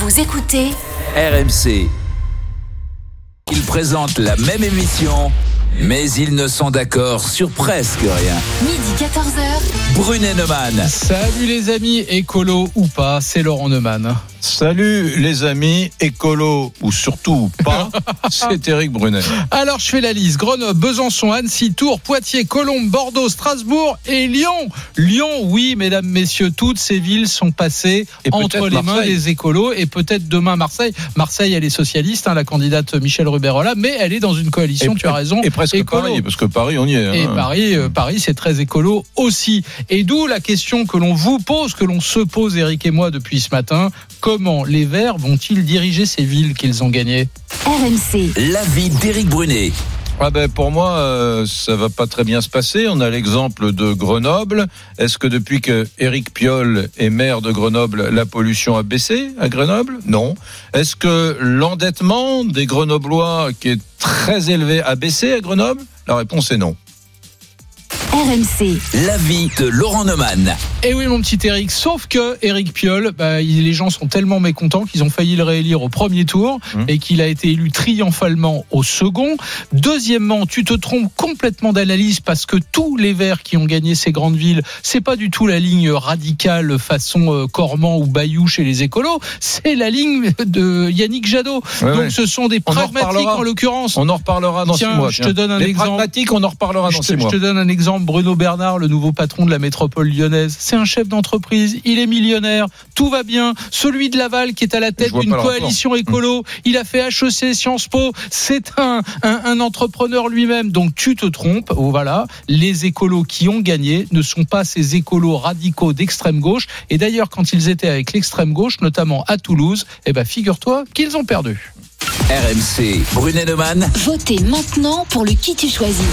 Vous écoutez RMC. Ils présentent la même émission, mais ils ne sont d'accord sur presque rien. midi 14h. Brunet Neumann. Salut les amis, écolo ou pas, c'est Laurent Neumann. Salut les amis, écolo ou surtout pas, c'est Eric Brunet. Alors je fais la liste. Grenoble, Besançon, Annecy, Tours, Poitiers, Colombes, Bordeaux, Strasbourg et Lyon. Lyon, oui, mesdames, messieurs, toutes ces villes sont passées Et entre les mains des écolos et peut-être demain Marseille. Marseille, elle est socialiste, hein, la candidate Michel Ruberola, mais elle est dans une coalition, tu as raison. Et presque écolo. Paris, parce que Paris, on y est. Et hein. Paris, euh, Paris, c'est très écolo aussi. Et d'où la question que l'on vous pose, que l'on se pose, Eric et moi, depuis ce matin. Comment les Verts vont-ils diriger ces villes qu'ils ont gagnées RMC. L'avis d'Éric Brunet. Ah ben pour moi, euh, ça va pas très bien se passer. On a l'exemple de Grenoble. Est-ce que depuis que Éric Piolle est maire de Grenoble, la pollution a baissé à Grenoble? Non. Est-ce que l'endettement des Grenoblois, qui est très élevé, a baissé à Grenoble? La réponse est non. RMC. L'avis de Laurent Neumann. Eh oui, mon petit Eric, sauf que Eric Piolle, bah, il- les gens sont tellement mécontents qu'ils ont failli le réélire au premier tour Hum. et qu'il a été élu triomphalement au second. Deuxièmement, tu te trompes complètement d'analyse parce que tous les Verts qui ont gagné ces grandes villes, c'est pas du tout la ligne radicale façon euh, Cormand ou Bayou chez les écolos, c'est la ligne de Yannick Jadot. Ouais, Donc ouais. ce sont des On pragmatiques en l'occurrence. On en reparlera dans Tiens, six mois. je tiens. te donne un Les exemple. pragmatiques, on en reparlera Je dans te, six je te donne un exemple. Bruno Bernard, le nouveau patron de la métropole lyonnaise, c'est un chef d'entreprise. Il est millionnaire. Tout va bien. Celui de Laval, qui est à la tête d'une coalition écolo, il a fait HEC, Sciences Po. C'est un, un, un entrepreneur lui-même. Donc tu te trompes. Oh, Voilà. Les écolos qui ont gagné ne sont pas ces écolos radicaux d'extrême gauche. Et d'ailleurs, quand ils étaient avec l'extrême gauche, notamment à Toulouse, eh ben, figure-toi qu'ils ont perdu. RMC. Brunet Neumann. Votez maintenant pour le qui tu choisis.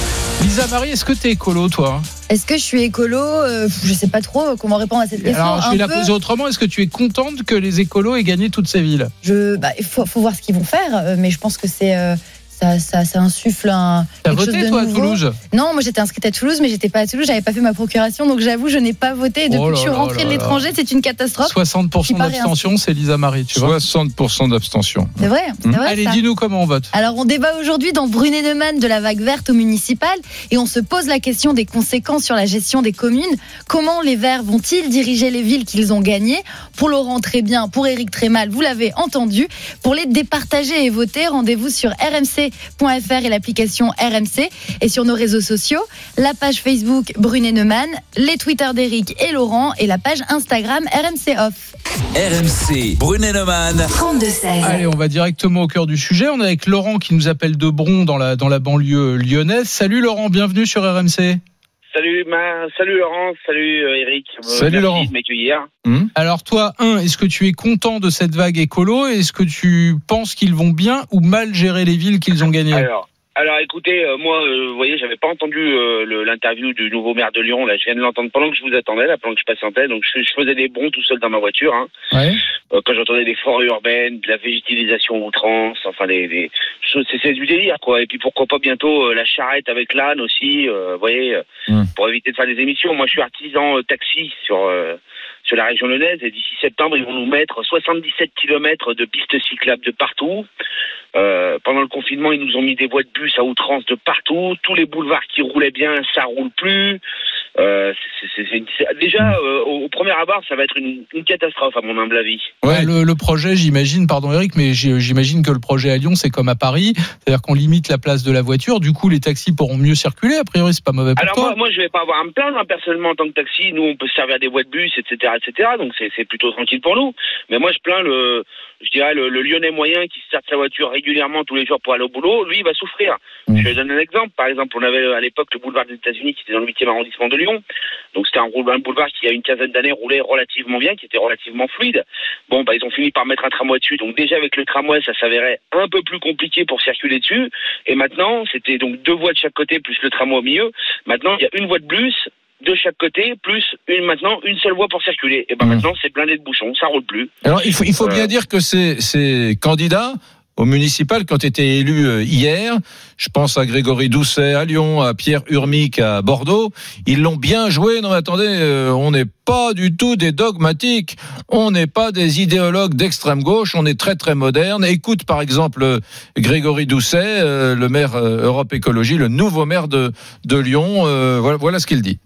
Lisa Marie, est-ce que t'es écolo, toi? Est-ce que je suis écolo? Euh, Je sais pas trop comment répondre à cette question. Alors, je Un vais la peu, poser autrement. Est-ce que tu es contente que les écolos aient gagné toutes ces villes? Je, bah, il faut, faut voir ce qu'ils vont faire, euh, mais je pense que c'est euh, ça, ça, ça insuffle un. T'as chose voté, de toi, à. Toulouse? Non, moi j'étais inscrite à Toulouse, mais j'étais pas à Toulouse, j'avais pas fait ma procuration, donc j'avoue, je n'ai pas voté. Et depuis Oh là que je suis rentrée de l'étranger, c'est une catastrophe. 60% Qui paraît d'abstention, c'est Lisa Marie, tu vois. 60% d'abstention. C'est vrai. Allez, dis-nous comment on vote. Alors on débat aujourd'hui dans Brunet Neumann de la vague verte au municipal et on se pose la question des conséquences sur la gestion des communes. Comment les Verts vont-ils diriger les villes qu'ils ont gagnées? Pour Laurent très bien, pour Éric très mal, vous l'avez entendu. Pour les départager et voter, rendez-vous sur rmc.fr et l'application RMC et sur nos réseaux sociaux, la page Facebook Brunet Neumann, les Twitter d'Éric et Laurent et la page Instagram RMC Off. RMC. Brunet Neumann. 32-16. Allez, on va directement au cœur du sujet. On est avec Laurent qui nous appelle de Bron dans la, dans la banlieue lyonnaise. Salut Laurent, bienvenue sur RMC. Salut, ma... salut Laurent, salut euh, Eric. Euh, Salut, merci Laurent. de m'accueillir. Alors toi, un, est-ce que tu es content de cette vague écolo? Est-ce que tu penses qu'ils vont bien ou mal gérer les villes qu'ils ont gagnées? Alors, alors écoutez, euh, moi, euh, vous voyez, j'avais pas entendu euh, l'interview du nouveau maire de Lyon. Là, je viens de l'entendre pendant que je vous attendais, là, pendant que je patientais. Donc, je, je faisais des bons tout seul dans ma voiture. Hein. Ouais. Euh, quand j'entendais des forêts urbaines, de la végétalisation outrance, enfin des, des choses, c'est du délire, quoi. Et puis pourquoi pas bientôt euh, la charrette avec l'âne aussi, euh, vous voyez, euh, Mm. pour éviter de faire des émissions. Moi, je suis artisan euh, taxi sur euh, sur la région lyonnaise et d'ici septembre, ils vont nous mettre 77 kilomètres de pistes cyclables de partout. Euh, pendant le confinement, ils nous ont mis des voies de bus à outrance de partout. Tous les boulevards qui roulaient bien, ça roule plus. Euh, déjà, euh, au, premier abord, ça va être une, une catastrophe, à mon humble avis. Ouais, le, le projet, j'imagine, pardon Eric, mais j'imagine que le projet à Lyon, c'est comme à Paris, c'est-à-dire qu'on limite la place de la voiture. Du coup, les taxis pourront mieux circuler. A priori, c'est pas mauvais pour Alors toi. moi, moi, je vais pas avoir à me plaindre hein, personnellement en tant que taxi. Nous, on peut se servir des voies de bus, etc., etc. Donc c'est plutôt tranquille pour nous. Mais moi, je plains le, je dirais le, le Lyonnais moyen qui se sert de sa voiture régulièrement tous les jours pour aller au boulot. Lui, il va souffrir. Mmh. Je vais donner un exemple. Par exemple, on avait à l'époque le boulevard des États-Unis qui était dans le 8e arrondissement de Lyon. Donc c'était un, un boulevard qui, il y a une quinzaine d'années, roulait relativement bien, qui était relativement fluide. Bon, bah ils ont fini par mettre un tramway dessus. Donc déjà avec le tramway, ça s'avérait un peu plus compliqué pour circuler dessus. Et maintenant, c'était donc deux voies de chaque côté plus le tramway au milieu. Maintenant, il y a une voie de plus de chaque côté, plus une maintenant une seule voie pour circuler. Et ben Mmh. maintenant, c'est blindé de bouchons, ça roule plus. Alors, il faut, il faut Euh. bien dire que ces, ces candidats aux municipales qui ont été élus euh, hier. Je pense à Grégory Doucet à Lyon, à Pierre Urmic à Bordeaux. Ils l'ont bien joué. Non, mais attendez, euh, on n'est pas du tout des dogmatiques. On n'est pas des idéologues d'extrême gauche. On est très très moderne. Écoute par exemple euh, Grégory Doucet, euh, le maire Europe Écologie, le nouveau maire de, de Lyon. Euh, voilà, voilà ce qu'il dit.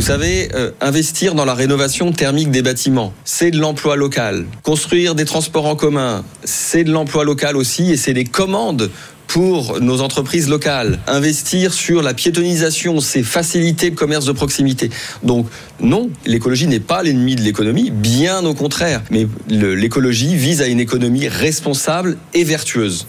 Vous savez, euh, investir dans la rénovation thermique des bâtiments, c'est de l'emploi local. Construire des transports en commun, c'est de l'emploi local aussi et c'est des commandes pour nos entreprises locales. Investir sur la piétonisation, c'est faciliter le commerce de proximité. Donc non, l'écologie n'est pas l'ennemi de l'économie, bien au contraire. Mais l'écologie vise à une économie responsable et vertueuse.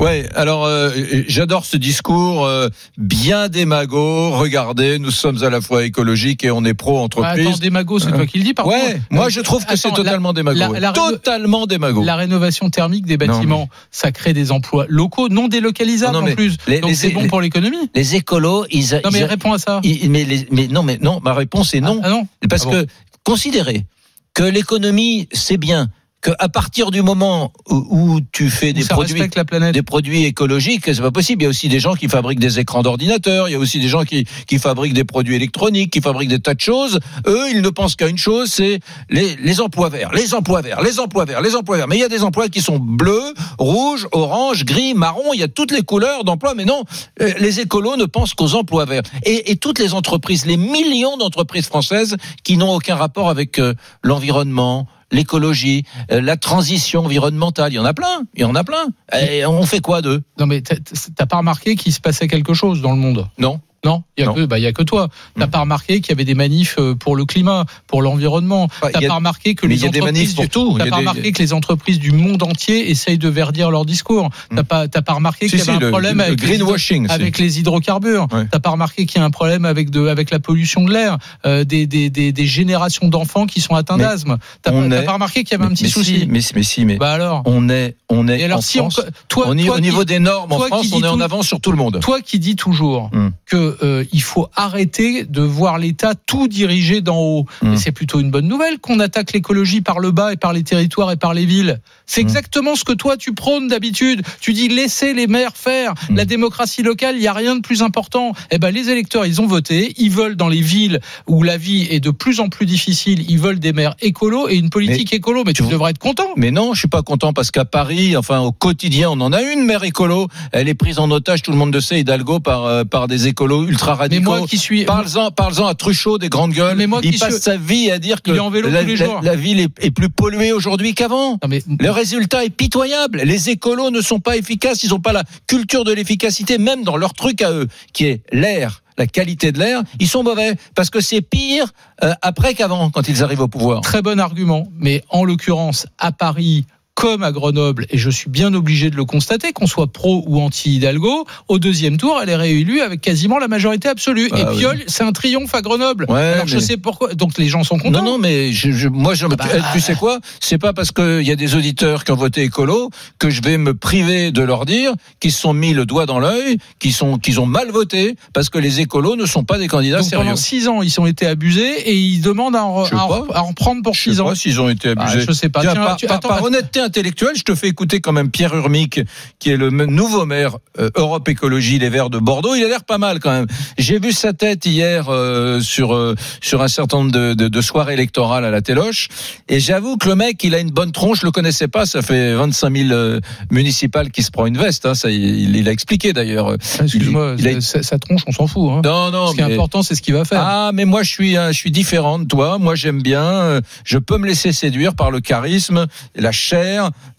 Ouais, alors euh, j'adore ce discours euh, bien démago. Regardez, nous sommes à la fois écologiques et on est pro entreprise. attends, démago, c'est toi qui le dis, par ouais, contre. moi je trouve que c'est la- totalement démago. la- totalement démago. La rénovation thermique des bâtiments, ça crée des emplois locaux, non délocalisables Non, non, en plus. les- Donc c'est bon les- pour l'économie. Les écolos, ils, Non mais ils- réponds à ça. ils- mais, les- mais non, mais non, ma réponse est non. Ah, ah non. Parce Ah bon. que considérez que l'économie, c'est bien. Que à partir du moment où, où tu fais des produits, la planète. des produits écologiques, c'est pas possible. Il y a aussi des gens qui fabriquent des écrans d'ordinateur. Il y a aussi des gens qui, qui fabriquent des produits électroniques, qui fabriquent des tas de choses. Eux, ils ne pensent qu'à une chose, c'est les, les emplois verts, les emplois verts, les emplois verts, les emplois verts. Mais il y a des emplois qui sont bleus, rouges, orange, gris, marron. Il y a toutes les couleurs d'emplois. Mais non, euh, les écolos ne pensent qu'aux emplois verts. Et, et toutes les entreprises, les millions d'entreprises françaises qui n'ont aucun rapport avec euh, l'environnement, l'écologie, euh, la transition environnementale. Il y en a plein. Il y en a plein. Et on fait quoi d'eux? Non mais t'as- t'as pas remarqué qu'il se passait quelque chose dans le monde? Non. Non, il y a Non. que bah a que toi. T'as Mm. pas remarqué qu'il y avait des manifs euh, pour le climat, pour l'environnement. Ouais, T'as a- pas remarqué que mais les entreprises du- tout. Il y T'as a pas des- remarqué que les entreprises du monde entier essayent de verdir leur discours. T'as pas pas remarqué Si, qu'il y si, avait un le, problème le avec les greenwashing. c'est- avec les hydrocarbures. Ouais. T'as pas remarqué qu'il y a un problème avec de avec la pollution de l'air, euh, des, des, des des générations d'enfants qui sont atteints d'asthme. T'as pas, est- pas remarqué qu'il y avait un petit mais souci. Si, mais, mais si, mais Bah alors. on est, on est alors en si France. on toi au qui- niveau des normes en France, dis on est en avance sur tout le monde. toi qui dis toujours Hmm. Que euh, il faut arrêter de voir l'État tout diriger d'en haut, mais c'est plutôt une bonne nouvelle qu'on attaque l'écologie par le bas et par les territoires et par les villes. C'est Hmm. exactement ce que toi tu prônes d'habitude. Tu dis laissez les maires faire. Hmm. La démocratie locale, il y a rien de plus important. Eh ben les électeurs, ils ont voté, ils veulent dans les villes où la vie est de plus en plus difficile, ils veulent des maires écolos et une politique écolo. Mais tu tu- devrais être content. Mais non, je suis pas content parce qu'à Paris, enfin au quotidien, on en a une maire écolo. Elle est prise en otage, tout le monde le sait, Hidalgo par euh, par des écolos ultra Mais radicaux. moi qui suis Parle-en, parle-en à Truchot des grandes gueules. Mais moi il qui passe suis- sa vie à dire que Il est en vélo la, tous les jours. la ville est, est plus polluée aujourd'hui qu'avant. Mais Le résultat est pitoyable. Les écolos ne sont pas efficaces. Ils n'ont pas la culture de l'efficacité, même dans leur truc à eux, qui est l'air, la qualité de l'air. Ils sont mauvais parce que c'est pire euh, après qu'avant quand ils arrivent au pouvoir. Très bon argument, mais en l'occurrence, à Paris, comme à Grenoble, et je suis bien obligé de le constater, qu'on soit pro ou anti-Hidalgo, au deuxième tour, elle est réélue avec quasiment la majorité absolue. Ah et oui. Piolle, c'est un triomphe à Grenoble. Ouais, Alors je sais pourquoi. Donc les gens sont contents. Non, non, mais je, je- moi, je, bah. tu, sais quoi? C'est pas parce qu'il y a des auditeurs qui ont voté écolo que je vais me priver de leur dire qu'ils se sont mis le doigt dans l'œil, qu'ils sont, qu'ils ont mal voté parce que les écolos ne sont pas des candidats Donc sérieux. pendant six ans, ils ont été abusés et ils demandent à en, sais à en- à en prendre pour Je sais six ans. pas s'ils ont été Ah, abusés. je sais pas. Tiens, Tiens, par, tu- par- attends, par attends. Honnêteté intellectuelle, je te fais écouter quand même Pierre Urmic, qui est le nouveau maire euh, Europe Écologie Les Verts de Bordeaux. Il a l'air pas mal quand même. J'ai vu sa tête hier euh, sur euh, sur un certain nombre de, de, de soirées électorales à la Téloche, et j'avoue que le mec, il a une bonne tronche. Je le connaissais pas. Ça fait 25 000 euh, municipales qui se prend une veste. Hein, ça, il, il a expliqué d'ailleurs. Excuse-moi, il a- sa, sa tronche, on s'en fout. Hein. Non, non, Ce qui est important, c'est ce qu'il va faire. ah, mais moi je suis euh, je suis différent de toi. Moi j'aime bien. Je peux me laisser séduire par le charisme, la chair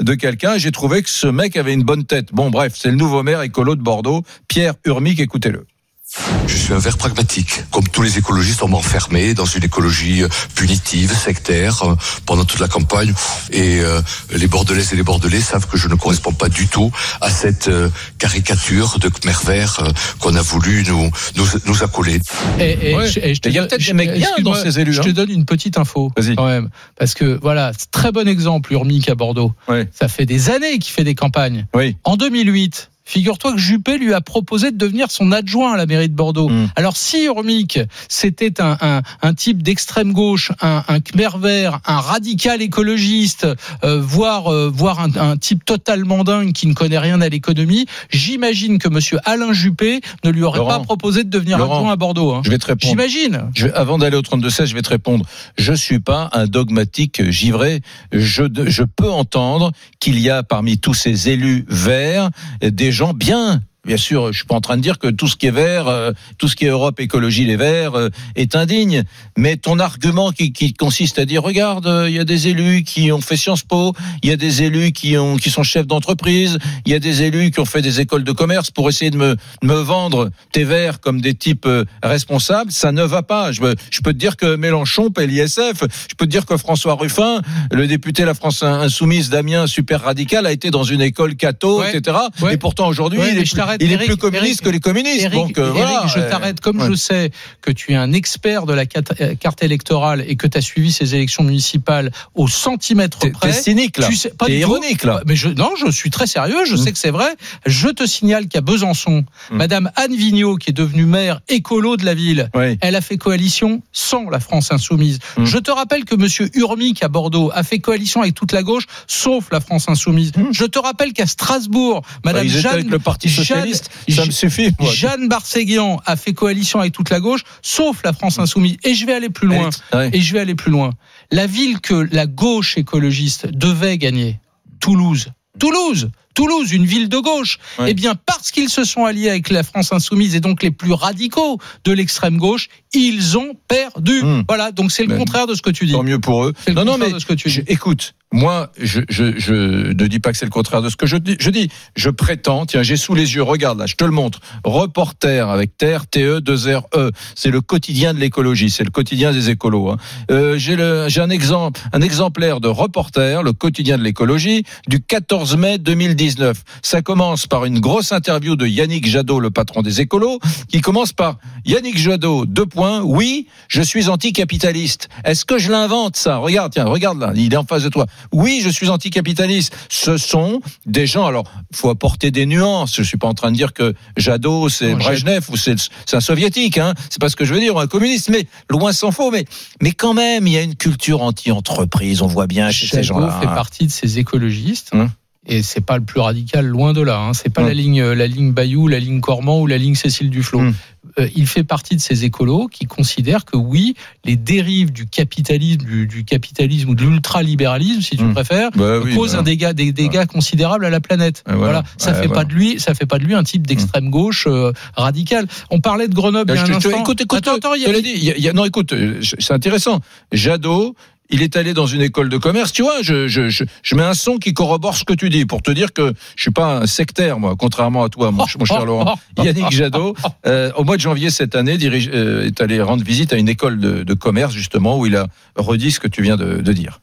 de quelqu'un. J'ai trouvé que ce mec avait une bonne tête. Bon, bref, c'est le nouveau maire écolo de Bordeaux, Pierre Urmic. Écoutez-le. Je suis un vert pragmatique. Comme tous les écologistes, on m'a enfermé dans une écologie euh, punitive, sectaire, euh, pendant toute la campagne. Et euh, les Bordelaises et les Bordelais savent que je ne corresponds pas du tout à cette euh, caricature de Khmer vert euh, qu'on a voulu nous, nous, nous accoler. Et, et Ouais. je- et je te Il y a donne- peut-être des mecs bien dans ces élus, Je hein. te donne une petite info Vas-y. quand même, parce que voilà, c'est très bon exemple, Urmic à Bordeaux. Ouais. Ça fait des années qu'il fait des campagnes. Oui. En 2008, figure-toi que Juppé lui a proposé de devenir son adjoint à la mairie de Bordeaux. Mm. Alors si Urmic, c'était un, un, un type d'extrême gauche, un, un Khmer vert, un radical écologiste, euh, voire, euh, voire un, un type totalement dingue qui ne connaît rien à l'économie, j'imagine que monsieur Alain Juppé ne lui aurait Laurent, pas proposé de devenir Laurent, adjoint à Bordeaux. hein. Je vais te répondre. J'imagine. Je vais- avant d'aller au 32-16, je vais te répondre. Je suis pas un dogmatique givré. Je, je peux entendre qu'il y a parmi tous ces élus verts des gens bien. Bien sûr, je suis pas en train de dire que tout ce qui est vert, euh, tout ce qui est Europe Écologie Les Verts euh, est indigne. Mais ton argument qui, qui consiste à dire, regarde, euh, il y a des élus qui ont fait Sciences Po, il y a des élus qui ont qui sont chefs d'entreprise, il y a des élus qui ont fait des écoles de commerce pour essayer de me vendre tes verts comme des types responsables, ça ne va pas. Je, peux te dire que Mélenchon paie l'ISF. Je peux te dire que François Ruffin, le député de la France Insoumise, Damien, super radical, a été dans une école catho, Ouais. etc. Ouais. Et pourtant aujourd'hui, Ouais, il, est t'arrête, il est Eric, plus communiste Eric, que les communistes. Eric, Donc euh, voilà. je t'arrête. Comme ouais. je sais que tu es un expert de la carte, euh, carte électorale et que tu as suivi ces élections municipales au centimètre près. t'es cynique là. Tu sais, pas tout. ironique là. Mais je, non, je suis très sérieux. Je Mm. sais que c'est vrai. Je te signale qu'à Besançon, Mm. Madame Anne Vigneault, qui est devenue maire écolo de la ville, Oui. elle a fait coalition sans la France insoumise. Mm. Je te rappelle que Monsieur Urmic à Bordeaux a fait coalition avec toute la gauche, sauf la France insoumise. Mm. Je te rappelle qu'à Strasbourg, Madame Bah, Jeanne, le Parti Jeanne- socialiste. ça me Je- suffit. moi. Jeanne Barséguian a fait coalition avec toute la gauche, sauf la France insoumise. Et je vais aller plus loin. Et je vais aller plus loin. La ville que la gauche écologiste devait gagner, Toulouse. Toulouse Toulouse, une ville de gauche. Ouais. Eh bien, parce qu'ils se sont alliés avec la France insoumise et donc les plus radicaux de l'extrême gauche, ils ont perdu. Hmm. Voilà, donc c'est le Ben, contraire de ce que tu dis. Tant mieux pour eux. Non, non, mais de ce que tu je- dis. écoute, moi, je, je, je ne dis pas que c'est le contraire de ce que je dis. Je dis, je prétends, tiens, j'ai sous les yeux, regarde là, je te le montre. Reporter avec terre, TE, 2 R, E. C'est le quotidien de l'écologie, c'est le quotidien des écolos. hein. Euh, j'ai un exemple, un exemplaire de Reporter, le quotidien de l'écologie, du 14 mai 2019. Ça commence par une grosse interview de Yannick Jadot, le patron des écolos, qui commence par Yannick Jadot, deux points. Oui, je suis anticapitaliste. Est-ce que je l'invente ça? Regarde, tiens, regarde là, il est en face de toi. Oui, je suis anticapitaliste. Ce sont des gens. Alors, faut apporter des nuances. Je suis pas en train de dire que Jadot c'est Brejnev ou c'est un soviétique. Hein. C'est pas ce que je veux dire, ou un communiste. Mais loin s'en faut. Mais mais quand même, il y a une culture anti-entreprise. On voit bien chez ces Jadot gens-là. fait hein. partie de ces écologistes. Hum. Et c'est pas le plus radical, loin de là. Hein. C'est pas la ligne, la ligne Bayou, la ligne Cormand ou la ligne Cécile Duflot. Hum. Euh, il fait partie de ces écolos qui considèrent que oui, les dérives du capitalisme, du, du capitalisme ou de l'ultralibéralisme, si tu Hum. préfères, Bah oui, causent bah. un dégât, des dégâts considérables à la planète. Voilà, ça fait pas de lui, ça fait pas de lui un type d'extrême gauche euh, radical. On parlait de Grenoble il y a Je un te- écoute, écoute, Attends, attends, il y a- non, écoute, euh, c'est intéressant. Jadot, il est allé dans une école de commerce. Tu vois, je, je, je, je mets un son qui corrobore ce que tu dis pour te dire que je suis pas un sectaire, moi, contrairement à toi, mon, ch- mon cher Laurent. Yannick Jadot, euh, au mois de janvier cette année, dirige, euh, est allé rendre visite à une école de, de commerce, justement, où il a redit ce que tu viens de, de dire.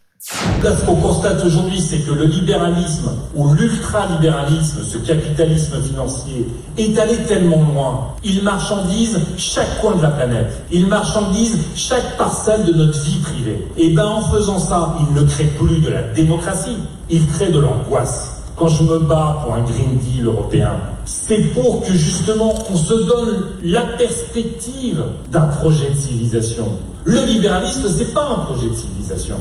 Là, ce qu'on constate aujourd'hui, c'est que le libéralisme ou l'ultralibéralisme, ce capitalisme financier, est allé tellement loin. Il marchandise chaque coin de la planète. Il marchandise chaque parcelle de notre vie privée. Et ben, en faisant ça, il ne crée plus de la démocratie. Il crée de l'angoisse. Quand je me bats pour un Green Deal européen, c'est pour que justement on se donne la perspective d'un projet de civilisation. Le libéralisme, c'est pas un projet de civilisation.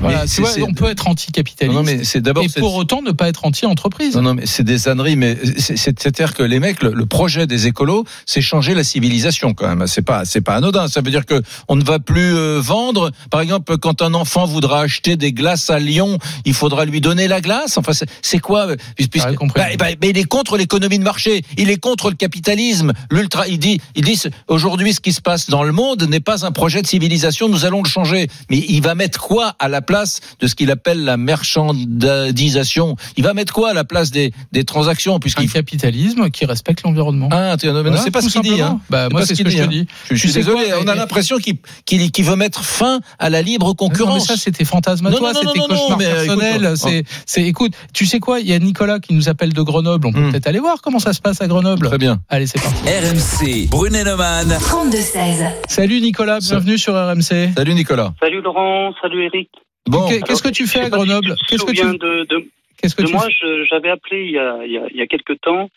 Voilà, Mais tu c'est- vois, c'est- on peut être anticapitaliste Non, mais c'est d'abord et pour autant ne pas être anti-entreprise. Non, non, mais c'est des âneries, mais c'est- c'est- c'est-à-dire que les mecs, le, le projet des écolos, c'est changer la civilisation quand même. C'est pas, c'est pas anodin. Ça veut dire que on ne va plus euh, vendre. Par exemple, quand un enfant voudra acheter des glaces à Lyon, il faudra lui donner la glace. Enfin, c'est- quoi euh, puisque- compris. bah, bah, mais il est contre l'économie de marché. Il est contre le capitalisme. L'ultra, il dit, il dit, aujourd'hui, ce qui se passe dans le monde n'est pas un projet de civilisation. Nous allons le changer. Mais il va mettre quoi à la place de ce qu'il appelle la marchandisation Il va mettre quoi à la place des, des transactions Un puisqu'il capitalisme qui respecte l'environnement. ah, tiens, non, mais non, Voilà, c'est pas ce qu'il dit. Hein. Bah, moi, c'est ce qu'il que je te hein. dis. Je, suis désolé. quoi, on a et- l'impression qu'il qu'il qu'il veut mettre fin à la libre Non, mais concurrence. ça, c'était fantasmatoire, Non, non, non, c'était cauchemar mais, personnel. écoute, c'est, c'est, écoute, tu sais quoi, il y a Nicolas qui nous appelle de Grenoble. On peut Hmm. peut-être aller voir comment ça se passe à Grenoble. Très bien. Allez, c'est parti. RMC, Brunet-Neumann. 32-16. Salut Nicolas, Ça- bienvenue sur RMC. Salut Nicolas. Salut Laurent, salut Eric. Bon, Qu'est- Qu'est-ce que tu fais à si Grenoble Qu'est-ce que tu souviens de, de- Qu'est-ce que De tu moi, j'avais appelé il y, a, il, y a, il y a quelques temps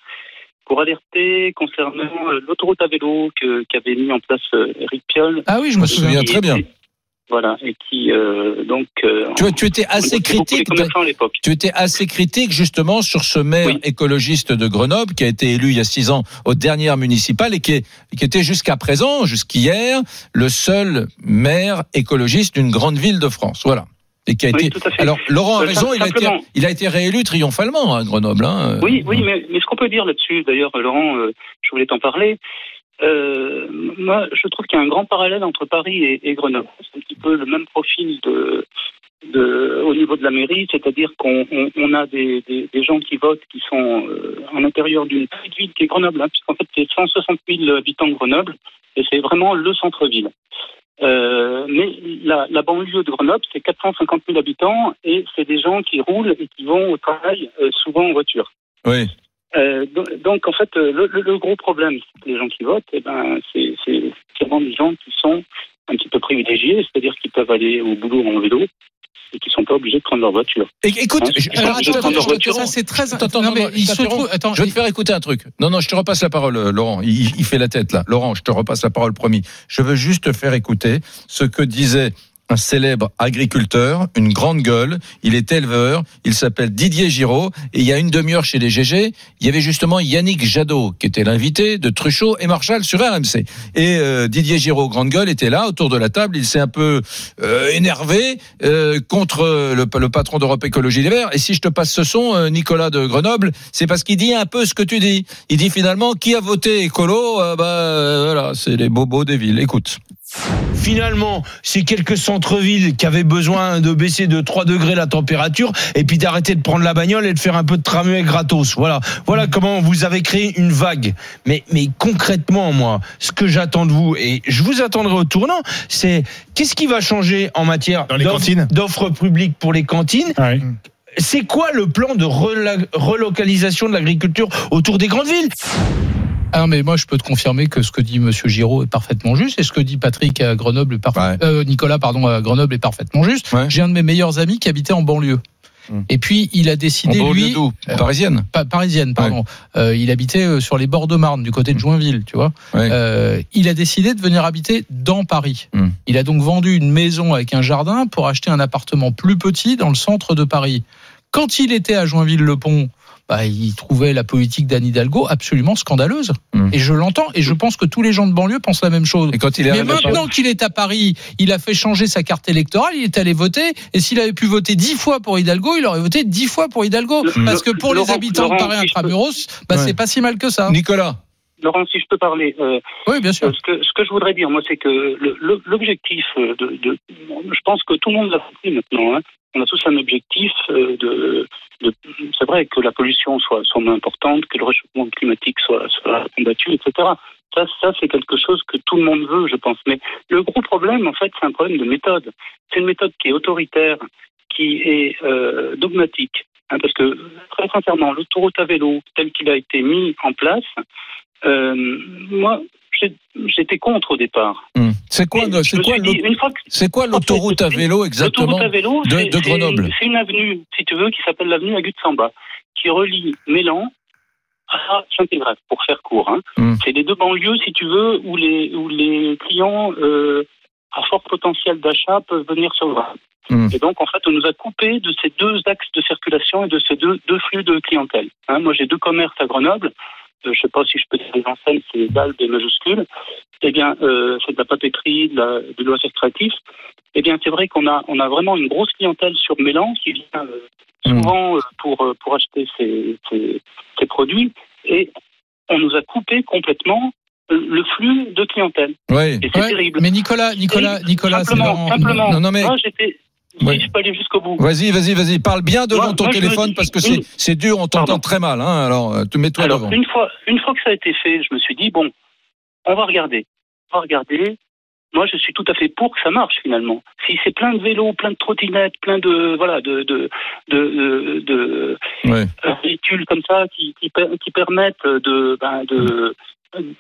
pour alerter concernant euh, l'autoroute à vélo que- qu'avait mis en place euh, Eric Piolle. Ah oui, je me souviens très bien. Voilà, et qui, euh, donc... euh, Tu, tu étais assez critique. Tu étais assez critique justement sur ce maire Oui. écologiste de Grenoble qui a été élu il y a six ans aux dernières municipales et qui, est- qui était jusqu'à présent, jusqu'hier, le seul maire écologiste d'une grande ville de France. Voilà. Et qui a Oui, été. Alors Laurent a Euh, raison, il a, été, il a été réélu triomphalement à Grenoble. Hein. Oui, oui, mais, mais ce qu'on peut dire là-dessus, d'ailleurs, Laurent, euh, je voulais t'en parler. Euh, moi, je trouve qu'il y a un grand parallèle entre Paris et, Grenoble. C'est un petit peu le même profil au niveau de la mairie, c'est-à-dire qu'on on, on a des, gens qui votent qui sont euh, à l'intérieur d'une petite ville qui est Grenoble, hein, puisqu'en fait c'est 160 000 habitants de Grenoble et c'est vraiment le centre-ville. Euh, mais la, la banlieue de Grenoble, c'est 450 000 habitants et c'est des gens qui roulent et qui vont au travail euh, souvent en voiture. Oui. Euh, donc, en fait, euh, le, le- le gros problème, c'est que les gens qui votent, eh ben, c'est c'est vraiment des gens qui sont un petit peu privilégiés, c'est-à-dire qu'ils peuvent aller au boulot en vélo et qui sont pas obligés de prendre leur voiture. Écoute, Hein, je, je- Alors, je attends, prends leur attends, voiture. ça c'est très. Attends, attends, non, non, mais non, il je se t'interromps. trouve. Attends, Je vais te faire écouter un truc. Non, non, je te repasse la parole, euh, Laurent. Il, il fait la tête là. Laurent, je te repasse la parole promis. Je veux juste te faire écouter ce que disait un célèbre agriculteur, une grande gueule. Il est éleveur. Il s'appelle Didier Giraud. Et il y a une demi-heure chez les GG, il y avait justement Yannick Jadot, qui était l'invité de Truchot et Marshall sur RMC. Et euh, Didier Giraud, grande gueule, était là autour de la table. Il s'est un peu euh, énervé euh, contre le, le patron d'Europe Écologie Les Verts. Et si je te passe ce son, Nicolas de Grenoble, c'est parce qu'il dit un peu ce que tu dis. Il dit finalement qui a voté écolo, bah voilà, c'est les bobos des villes. Écoute. Finalement, c'est quelques centres-villes qui avaient besoin de baisser de 3 degrés la température et puis d'arrêter de prendre la bagnole et de faire un peu de tramway gratos. Voilà. Voilà comment vous avez créé une vague. Mais, mais concrètement, moi, ce que j'attends de vous, et je vous attendrai au tournant, c'est qu'est-ce qui va changer en matière d'offres- publiques pour les cantines Ouais. c'est quoi le plan de relocalisation de l'agriculture autour des grandes villes? Ah mais moi, je peux te confirmer que ce que dit Monsieur Giraud est parfaitement juste et ce que dit Patrick à Grenoble est parfait- Ouais. euh, Nicolas, pardon, à Grenoble est parfaitement juste. Ouais. J'ai un de mes meilleurs amis qui habitait en banlieue. Hmm. Et puis, il a En décidé, banlieue lui, euh, Parisienne. pa- parisienne, pardon. Euh, il habitait euh, sur les bords de Marne, du côté de Joinville, tu vois. Euh, il a décidé de venir habiter dans Paris. Hmm. Il a donc vendu une maison avec un jardin pour acheter un appartement plus petit dans le centre de Paris. Quand il était à Joinville-le-Pont, bah, il trouvait la politique d'Anne Hidalgo absolument scandaleuse. Hmm. Et je l'entends, et je pense que tous les gens de banlieue pensent la même chose. Et quand il est Mais maintenant qu'il est à Paris, il a fait changer sa carte électorale, il est allé voter, et s'il avait pu voter dix fois pour Hidalgo, il aurait voté dix fois pour Hidalgo. Le- Parce que pour les habitants Laurent, de Paris si intramuros, bah, Ouais. c'est pas si mal que ça. Nicolas. Laurent, si je peux parler, euh, Oui, bien sûr. Euh, Ce que, ce que je voudrais dire, moi, c'est que l'objectif euh, de, de- Je pense que tout le monde l'a compris maintenant. hein. On a tous un objectif euh, de. de c'est vrai que la pollution soit, soit moins importante, que le réchauffement climatique soit, soit combattu, etc. Ça, ça c'est quelque chose que tout le monde veut, je pense. Mais le gros problème, en fait, c'est un problème de méthode. C'est une méthode qui est autoritaire, qui est euh, dogmatique. hein, parce que, très sincèrement, l'autoroute à vélo, tel qu'il a été mis en place, euh, moi, j'étais contre au départ. Hmm. C'est quoi, c'est quoi, c'est l'autoroute à vélo exactement L'autoroute à vélo, de- Grenoble? C'est une avenue, si tu veux, qui s'appelle l'avenue Agut-Samba, qui relie Mélan à Saint-Égrève, pour faire court. hein. Mm. C'est les deux banlieues, si tu veux, où les, où les clients euh, à fort potentiel d'achat peuvent venir sur Grenoble. Mm. Et donc, en fait, on nous a coupé de ces deux axes de circulation et de ces deux, deux flux de clientèle. Hein, moi, j'ai deux commerces à Grenoble. Euh, je sais pas si je peux dire les enseignes, c'est d'Albe et majuscule. Eh bien, euh, c'est de la papeterie, de la, du loisir créatif. Eh bien, c'est vrai qu'on a, on a vraiment une grosse clientèle sur Mélan qui vient euh, souvent euh, pour, euh, pour acheter ces, ces, ces produits. Et on nous a coupé complètement le flux de clientèle. Oui. Et c'est Ouais, terrible. Mais Nicolas, Nicolas, Nicolas, simplement, Laurent. simplement, Non, non, mais- moi, j'étais, Ouais. je aller jusqu'au bout. Vas-y, vas-y, vas-y. Parle bien devant Moi- ton moi, téléphone dis- parce que c'est une- c'est dur, on t'entend très mal. Hein, alors, euh, te mets-toi devant. une fois, une fois que ça a été fait, je me suis dit, bon, on va regarder. On va regarder. Moi, je suis tout à fait pour que ça marche, finalement. Si c'est plein de vélos, plein de trottinettes, plein de, voilà, de, de, de, de, Ouais. euh, véhicules comme ça qui, qui, qui permettent de, ben, de,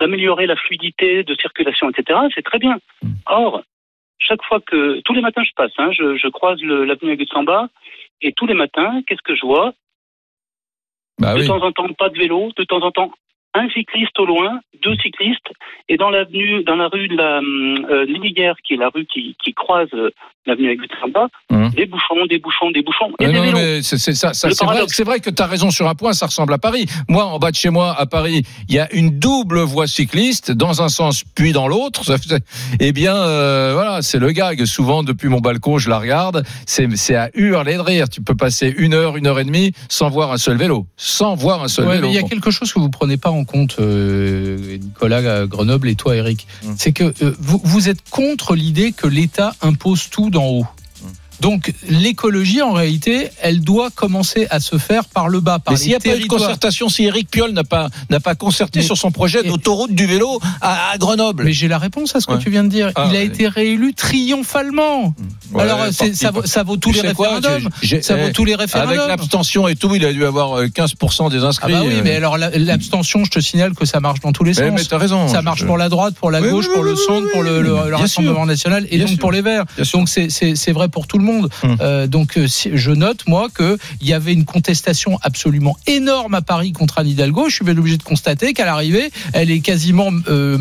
d'améliorer la fluidité de circulation, etc., c'est très bien. Or, chaque fois que tous les matins je passe, hein, je, je, croise l'avenue Agutsamba et tous les matins, qu'est-ce que je vois? Bah De temps en temps, pas de vélo, de temps en temps, un cycliste au loin, deux cyclistes. Et dans l'avenue, dans la rue de la euh, Liguière, qui est la rue qui, qui croise euh, l'avenue Aiguille-Samba, Hum. des bouchons, des bouchons, des bouchons et des non, vélos. mais c'est c'est ça, c'est vrai, paradoxe. c'est vrai que tu as raison sur un point, ça ressemble à Paris. Moi, en bas de chez moi, à Paris, il y a une double voie cycliste, dans un sens puis dans l'autre. Eh bien, euh, voilà, c'est le gag. Souvent, depuis mon balcon, je la regarde. C'est c'est à hurler de rire. Tu peux passer une heure, une heure et demie sans voir un seul vélo. Sans voir un seul Ouais, vélo. mais il y a Bon. quelque chose que vous prenez pas en compte, euh, Nicolas à Grenoble et toi, Eric. Hum. C'est que euh, vous, vous êtes contre l'idée que l'État impose tout d'en haut. Donc l'écologie, en réalité, elle doit commencer à se faire par le bas, par Mais s'il n'y a pas eu de concertation, si Eric Piolle n'a pas, n'a pas concerté Mais- sur son projet et- d'autoroute du vélo à, à Grenoble. Mais j'ai la réponse à ce que Ouais. tu viens de dire. Ah, il a ouais. été réélu triomphalement. Ouais, Alors parti- ça, vaut, ça vaut tous les quoi, référendums. j'ai- j'ai- ça vaut eh, tous les référendums. Avec l'abstention et tout, il a dû avoir euh, 15% des Ah inscrits. bah oui, euh. mais alors la- l'abstention, je te signale que ça marche dans tous les Mais, sens. mais t'as raison. Ça marche Je- pour la droite, pour la gauche, oui, pour le oui, pour le, sûr. Rassemblement national et Bien donc sûr. pour les Verts. Donc c'est- c'est c'est vrai pour tout le monde. Hum. Euh, donc euh, je note moi que il y avait une contestation absolument énorme à Paris contre Anne Hidalgo. Je suis bien obligé de constater qu'à l'arrivée, elle est quasiment euh,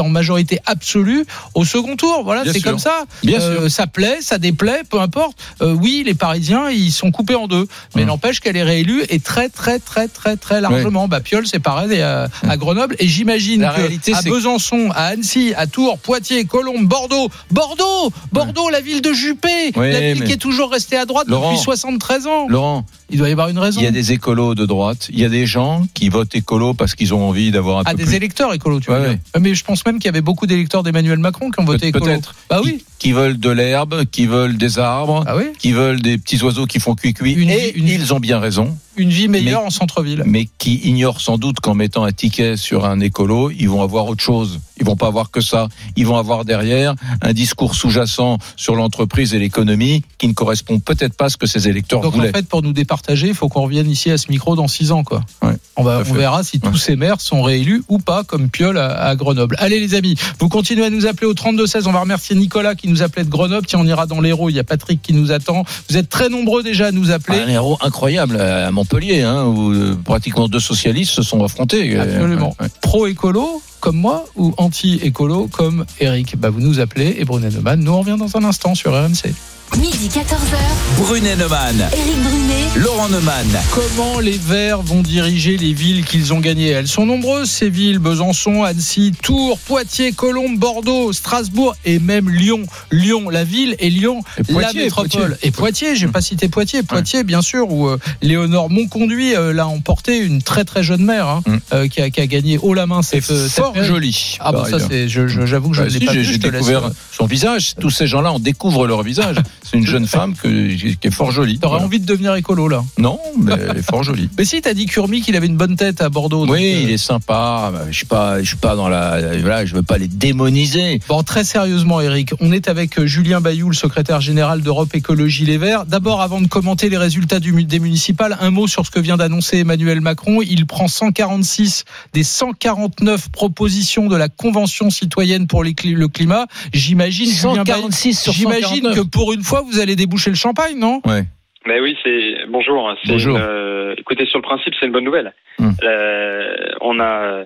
en majorité absolue au second tour. Voilà, c'est comme ça. Bien Euh, sûr. Ça plaît, ça déplaît, peu importe. Oui, les Parisiens, ils sont coupés en deux, mais Hum. n'empêche qu'elle est réélue et très très très très très largement. Bah Piolle, c'est pareil à, à Grenoble et j'imagine à Besançon, à Annecy, à Tours, Poitiers, Colombes, Bordeaux, Bordeaux, Bordeaux, la ville de Juppé, la ville mais- qui est toujours restée à droite Laurent, depuis 73 ans. Laurent, Il doit y avoir une raison. il y a des écolos de droite, il y a des gens qui votent écolo parce qu'ils ont envie d'avoir un Ah, peu des plus. électeurs écolos, tu Ouais, dire. ouais. Mais je pense même qu'il y avait beaucoup d'électeurs d'Emmanuel Macron qui ont voté écolo. peut-être. Bah oui. Qui, veulent de l'herbe, qui veulent des arbres, Ah oui. qui veulent des petits oiseaux qui font cuit-cuit. Une Et vie- une- ils ont bien raison, Une vie meilleure en centre-ville. mais qui ignorent sans doute qu'en mettant un ticket sur un écolo, ils vont avoir autre chose. Ils vont pas avoir que ça. Ils vont avoir derrière un discours sous-jacent sur l'entreprise et l'économie qui ne correspond peut-être pas à ce que ces électeurs Donc en voulaient. fait, pour nous départager, il faut qu'on revienne ici à ce micro dans six ans, quoi. Ouais, on va, on verra si tous ces maires sont réélus ou pas, comme Piolle à, à Grenoble. Allez les amis, vous continuez à nous appeler au 32 16. On va remercier Nicolas qui nous appelait de Grenoble. Tiens, on ira dans l'Hérault. Il y a Patrick qui nous attend. Vous êtes très nombreux déjà à nous appeler. Un héros incroyable à Montpellier, hein, où euh, pratiquement deux socialistes se sont affrontés. Euh, Absolument. ouais, ouais. Pro-écolo comme moi ou anti-écolo comme Eric bah, Vous nous appelez et Brunet Neumann. Nous on revient dans un instant sur RMC. Midi 14h, Brunet Neumann, Éric Brunet, Laurent Neumann. Comment les Verts vont diriger les villes qu'ils ont gagnées? Elles sont nombreuses, ces villes. Besançon, Annecy, Tours, Poitiers, Colombes, Bordeaux, Strasbourg et même Lyon. Lyon, la ville, et Lyon, Et Poitiers, la métropole. Poitiers. Et Poitiers, j'ai pas cité Poitiers. Poitiers, bien sûr, où euh, Léonore Monconduit euh, l'a emporté, une très très jeune mère, hein, Mm. euh, qui, a, qui a gagné haut la main C'est cette, cette fort mairie. joli. Ah bon, par ça c'est, je- je- j'avoue que je Bah, ne l'ai si, pas j'ai vu. j'ai laisse, découvert euh, son visage. Tous ces gens-là, on découvre leur visage. C'est une jeune femme que, qui est fort jolie. T'aurais Voilà. envie de devenir écolo là Non, mais elle est fort jolie. Mais si, t'as dit Curmi qu'il avait une bonne tête à Bordeaux. Oui, euh, il est sympa. Je suis pas, je suis pas dans la, voilà, je veux pas les démoniser. Bon, très sérieusement, Eric, on est avec euh, Julien Bayou, le secrétaire général d'Europe Écologie Les Verts. D'abord, avant de commenter les résultats du, des municipales, un mot sur ce que vient d'annoncer Emmanuel Macron. Il prend 146 des 149 propositions de la Convention citoyenne pour les le climat. J'imagine, Julien Bayou, 146 sur j'imagine 149. que pour une fois, vous allez déboucher le champagne, non Ouais. Mais oui, c'est bonjour. Bonjour. une, euh, écoutez, sur le principe, c'est une bonne nouvelle. Hmm. Euh, on a,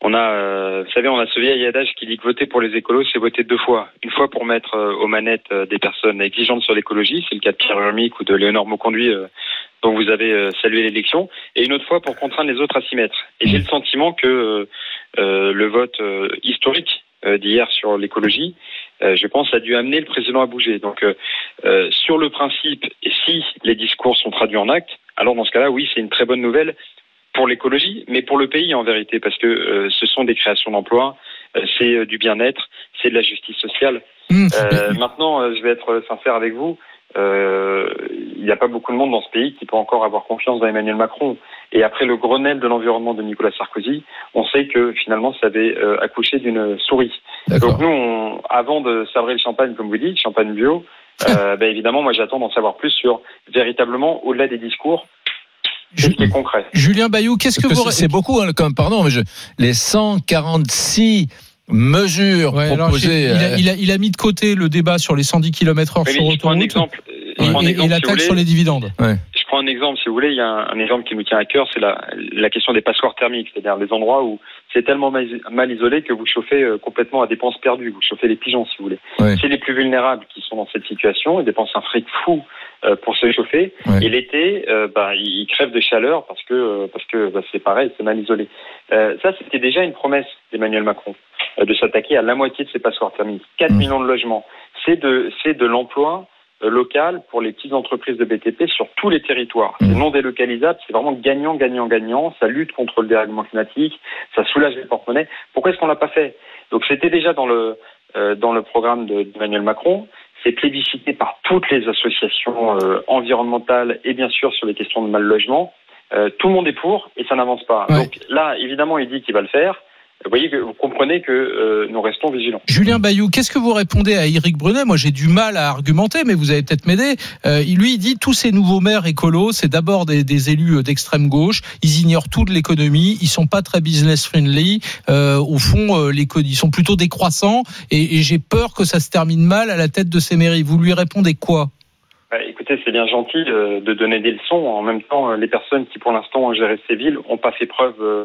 on a, euh, vous savez, on a ce vieil adage qui dit que voter pour les écolos, c'est voter deux fois. Une fois pour mettre aux manettes des personnes exigeantes sur l'écologie, c'est le cas de Pierre Urmic ou de Léonore Mauconduit, euh, dont vous avez salué l'élection, et une autre fois pour contraindre les autres à s'y mettre. Et j'ai le sentiment que le vote euh, historique euh, d'hier sur l'écologie, euh, je pense, a dû amener le président à bouger. Donc, euh, euh, sur le principe, et si les discours sont traduits en actes, alors dans ce cas-là, oui, c'est une très bonne nouvelle pour l'écologie, mais pour le pays en vérité, parce que euh, ce sont des créations d'emplois, euh, c'est euh, du bien-être, c'est de la justice sociale. Mmh. Euh, maintenant, euh, je vais être sincère avec vous. Euh, Il n'y a pas beaucoup de monde dans ce pays qui peut encore avoir confiance dans Emmanuel Macron. Et après le Grenelle de l'environnement de Nicolas Sarkozy, on sait que finalement ça avait euh, accouché d'une souris. Donc nous, on, avant de sabrer le champagne, comme vous dites, champagne bio, euh, ben évidemment, moi j'attends d'en savoir plus sur véritablement, au-delà des discours, ce qui est concret. Julien Bayou, qu'est-ce que vous... c'est beaucoup, hein, comme, pardon, mais je, les 146 mesures Ouais, alors, proposées. j'ai- il, a, euh, il a- il a mis de côté le débat sur les 110 km heure Oui, sur un autoroute exemple. Et, un et- et exemple, la taxe voulez. sur les dividendes. Je prends un exemple, si vous voulez, il y a un, un exemple qui nous tient à cœur, c'est la, la question des passoires thermiques, c'est-à-dire les endroits où c'est tellement mal, mal isolé que vous chauffez euh, complètement à dépenses perdues, vous chauffez les pigeons, si vous voulez. C'est les plus vulnérables qui sont dans cette situation, ils dépensent un fric fou euh, pour se chauffer, et l'été, euh, bah, ils, crèvent de chaleur parce que parce que bah, c'est pareil, c'est mal isolé. Ça, c'était déjà une promesse d'Emmanuel Macron de s'attaquer à la moitié de ces passoires thermiques, 4 Mm. millions de logements. C'est de c'est de l'emploi euh, local pour les petites entreprises de BTP sur tous les territoires. C'est Mm. non délocalisable, c'est vraiment gagnant, gagnant, gagnant. Ça lutte contre le dérèglement climatique, ça soulage les porte-monnaies. Pourquoi est-ce qu'on l'a pas fait? Donc c'était déjà dans le euh, dans le programme de- d'Emmanuel Macron. C'est plébiscité par toutes les associations euh, environnementales et bien sûr sur les questions de mal logement. Euh, tout le monde est pour et ça n'avance pas. Ouais. Donc là, évidemment, il dit qu'il va le faire. Vous voyez que vous comprenez que euh, nous restons vigilants. Julien Bayou, qu'est-ce que vous répondez à Éric Brunet? Moi, j'ai du mal à argumenter, mais vous allez peut-être m'aider. Euh, il lui il dit tous ces nouveaux maires écolos, c'est d'abord des, des élus d'extrême gauche. Ils ignorent tout de l'économie. Ils sont pas très business friendly. Euh, au fond, euh, l'éco- ils sont plutôt décroissants. Et, et j'ai peur que ça se termine mal à la tête de ces mairies. Vous lui répondez quoi? Bah, écoutez, c'est bien gentil euh, de donner des leçons. En même temps, euh, les personnes qui, pour l'instant, ont géré ces villes n'ont pas fait preuve euh, euh,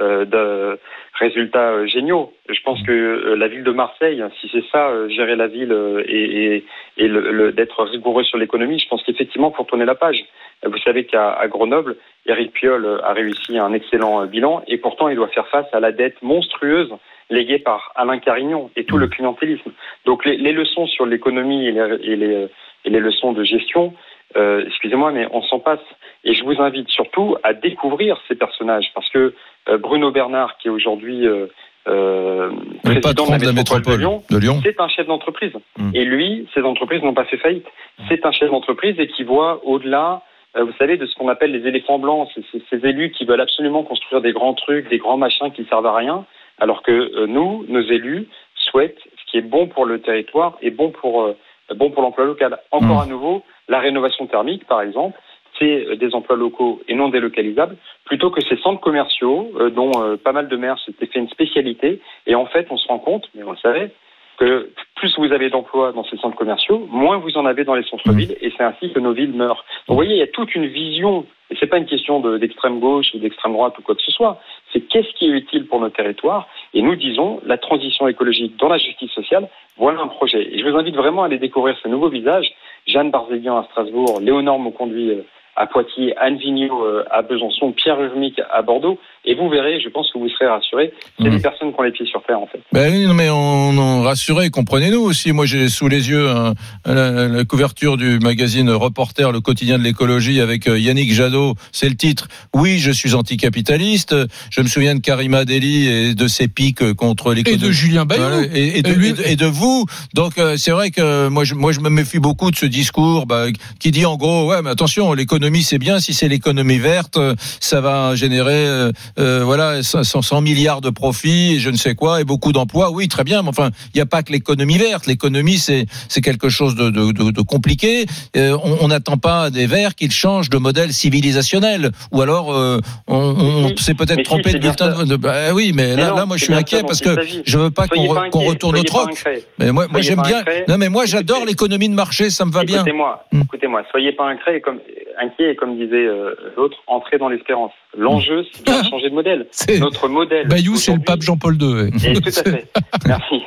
de résultats euh, géniaux. Je pense que euh, la ville de Marseille, si c'est ça, euh, gérer la ville euh, et, et, et le, le- d'être rigoureux sur l'économie, je pense qu'effectivement, faut tourner la page. Euh, Vous savez qu'à à Grenoble, Éric Piolle euh, a réussi un excellent euh, bilan et pourtant, il doit faire face à la dette monstrueuse léguée par Alain Carignon et tout le clientélisme. Donc, les, les leçons sur l'économie et les, et les, et les leçons de gestion, euh, excusez-moi, mais on s'en passe. Et je vous invite surtout à découvrir ces personnages, parce que euh, Bruno Bernard, qui est aujourd'hui euh, euh, président de la métropole de Lyon, de Lyon. c'est un chef d'entreprise. Mm. Et lui, ces entreprises n'ont pas fait faillite. C'est un chef d'entreprise et qui voit au-delà, euh, vous savez, de ce qu'on appelle les éléphants blancs, c'est c'est ces élus qui veulent absolument construire des grands trucs, des grands machins qui servent à rien, alors que euh, nous, nos élus, souhaitent ce qui est bon pour le territoire et bon pour euh, bon pour l'emploi local. Encore Mm. à nouveau, la rénovation thermique, par exemple, c'est euh, des emplois locaux et non délocalisables, plutôt que ces centres commerciaux euh, dont euh, pas mal de maires s'étaient fait une spécialité. Et en fait, on se rend compte, mais on le savait, que plus vous avez d'emplois dans ces centres commerciaux, moins vous en avez dans les centres-villes, et c'est ainsi que nos villes meurent. Donc, vous voyez, il y a toute une vision, et c'est pas une question de- d'extrême gauche ou d'extrême droite ou quoi que ce soit, c'est qu'est-ce qui est utile pour nos territoires, et nous disons, la transition écologique dans la justice sociale, voilà un projet. Et je vous invite vraiment à aller découvrir ce nouveau visage, Jeanne Barzéguian à Strasbourg, Léonore Moconduit euh, à Poitiers, Anne Vigneault euh, à Besançon, Pierre Urmic à Bordeaux, et vous verrez, je pense que vous serez rassurés, c'est Mhm. des personnes qui ont les pieds sur terre en fait. Ben oui, non, mais on, on rassurez, comprenez-nous aussi. Moi, j'ai sous les yeux un- la, la couverture du magazine Reporter, le quotidien de l'écologie, avec euh, Yannick Jadot. C'est le titre. Oui, je suis anticapitaliste. Je me souviens de Karima Deli et de ses pics contre Et l'économie. de Julien Bayou. Voilà, et, et de, Et lui- et de- et de vous. Donc euh, c'est vrai que moi je, moi je me méfie beaucoup de ce discours bah, qui dit en gros ouais mais attention l'économie c'est bien si c'est l'économie verte ça va générer euh, euh, voilà 100, 100 milliards de profits et je ne sais quoi et beaucoup d'emplois. Oui très bien mais enfin il n'y a pas que l'économie verte. L'économie c'est c'est quelque chose de, de, de, de compliqué. Euh, on n'attend pas des verts qu'ils changent de modèle civilisationnel. Ou alors euh, on, s'est peut-être si, trompé de bulletin bah oui mais, Mais là, non, là moi je suis inquiet parce que je veux pas qu'on re- retourne au troc. mais moi, moi j'aime bien. Non, mais moi j'adore l'économie de marché, ça me va bien. Écoutez-moi, Mm. écoutez-moi, soyez pas et comme, inquiet et comme disait euh, l'autre, entrez dans l'espérance. L'enjeu, c'est de changer de modèle. Notre modèle. Bayou, c'est le pape Jean-Paul II. Et tout à fait. Merci.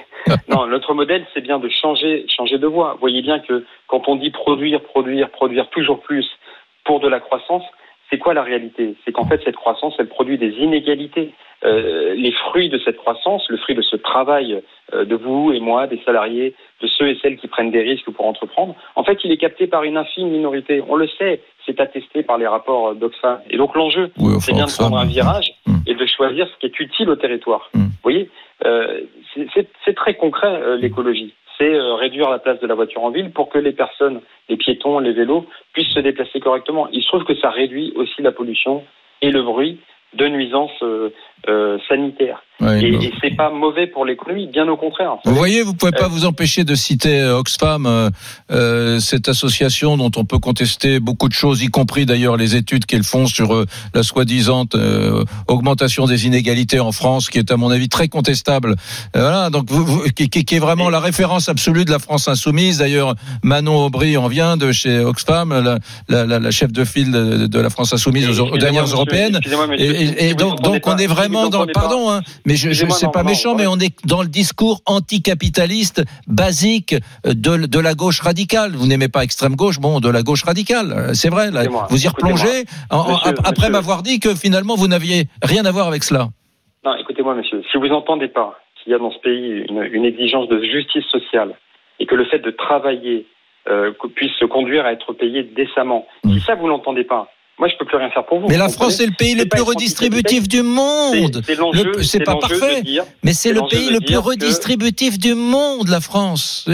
Non, notre modèle, c'est bien de changer, changer de voie. Vous voyez bien que quand on dit produire, produire, produire toujours plus pour de la croissance, c'est quoi la réalité? C'est qu'en fait, cette croissance, elle produit des inégalités. Euh, les fruits de cette croissance, le fruit de ce travail euh, de vous et moi, des salariés, de ceux et celles qui prennent des risques pour entreprendre, en fait, il est capté par une infime minorité. On le sait, c'est attesté par les rapports euh, d'Oxfam. Et donc l'enjeu, Oui, c'est bien de prendre un virage Mm. et de choisir ce qui est utile au territoire. Mm. Vous voyez, euh, c'est- très concret euh, l'écologie. C'est euh, réduire la place de la voiture en ville pour que les personnes, les piétons, les vélos puissent se déplacer correctement. Il se trouve que ça réduit aussi la pollution et le bruit de nuisances euh, euh, sanitaires. Ouais, et, bah. et c'est pas mauvais pour l'économie, bien au contraire. Vous voyez, vous pouvez pas Euh, vous empêcher de citer euh, Oxfam, euh, euh, cette association dont on peut contester beaucoup de choses, y compris d'ailleurs les études qu'elles font sur euh, la soi-disant euh, augmentation des inégalités en France, qui est à mon avis très contestable. Voilà, donc vous, vous- qui, qui- est vraiment la référence absolue de la France insoumise. D'ailleurs, Manon Aubry en vient de chez Oxfam, la, la, la, la chef de file de, de la France insoumise aux, aux dernières européennes. Et, et- et donc, donc on est vraiment dans. Pardon, hein, mais je, c'est non, pas non, méchant, mais on est dans le discours anticapitaliste basique de, de la gauche radicale. Vous n'aimez pas extrême gauche, bon, de la gauche radicale, c'est vrai. Là, vous y replongez en- après m'avoir dit que finalement vous n'aviez rien à voir avec cela. Non, écoutez-moi, monsieur. Si vous n'entendez pas qu'il y a dans ce pays une, une exigence de justice sociale et que le fait de travailler euh, puisse se conduire à être payé décemment, si ça vous l'entendez pas, moi je peux plus rien faire pour vous. Mais vous la France est le pays le plus redistributif du monde. C'est- pas parfait, dire- mais c'est le pays le plus que- redistributif du monde, la France.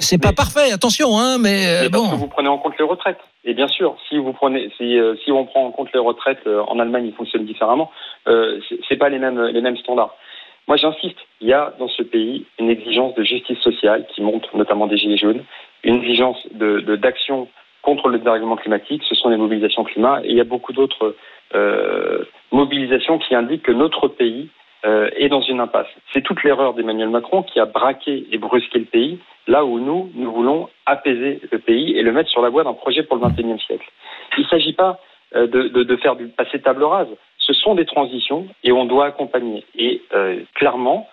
C'est pas mais- parfait, attention, hein, mais, euh, Mais parce que bon. vous prenez en compte les retraites. Et bien sûr, si vous prenez, si, euh, si on prend en compte les retraites euh, en Allemagne, ils fonctionnent différemment. Euh, c'est- pas les mêmes les mêmes standards. Moi, j'insiste. Il y a dans ce pays une exigence de justice sociale qui montre notamment des gilets jaunes, une exigence de de- d'action contre le dérèglement climatique. Ce sont les mobilisations climat. Et il y a beaucoup d'autres euh, mobilisations qui indiquent que notre pays euh, est dans une impasse. C'est toute l'erreur d'Emmanuel Macron qui a braqué et brusqué le pays, là où nous, nous voulons apaiser le pays et le mettre sur la voie d'un projet pour le XXIe siècle. Il ne s'agit pas euh, de, de, de faire du passer table rase. Ce sont des transitions et on doit accompagner. Et euh, clairement,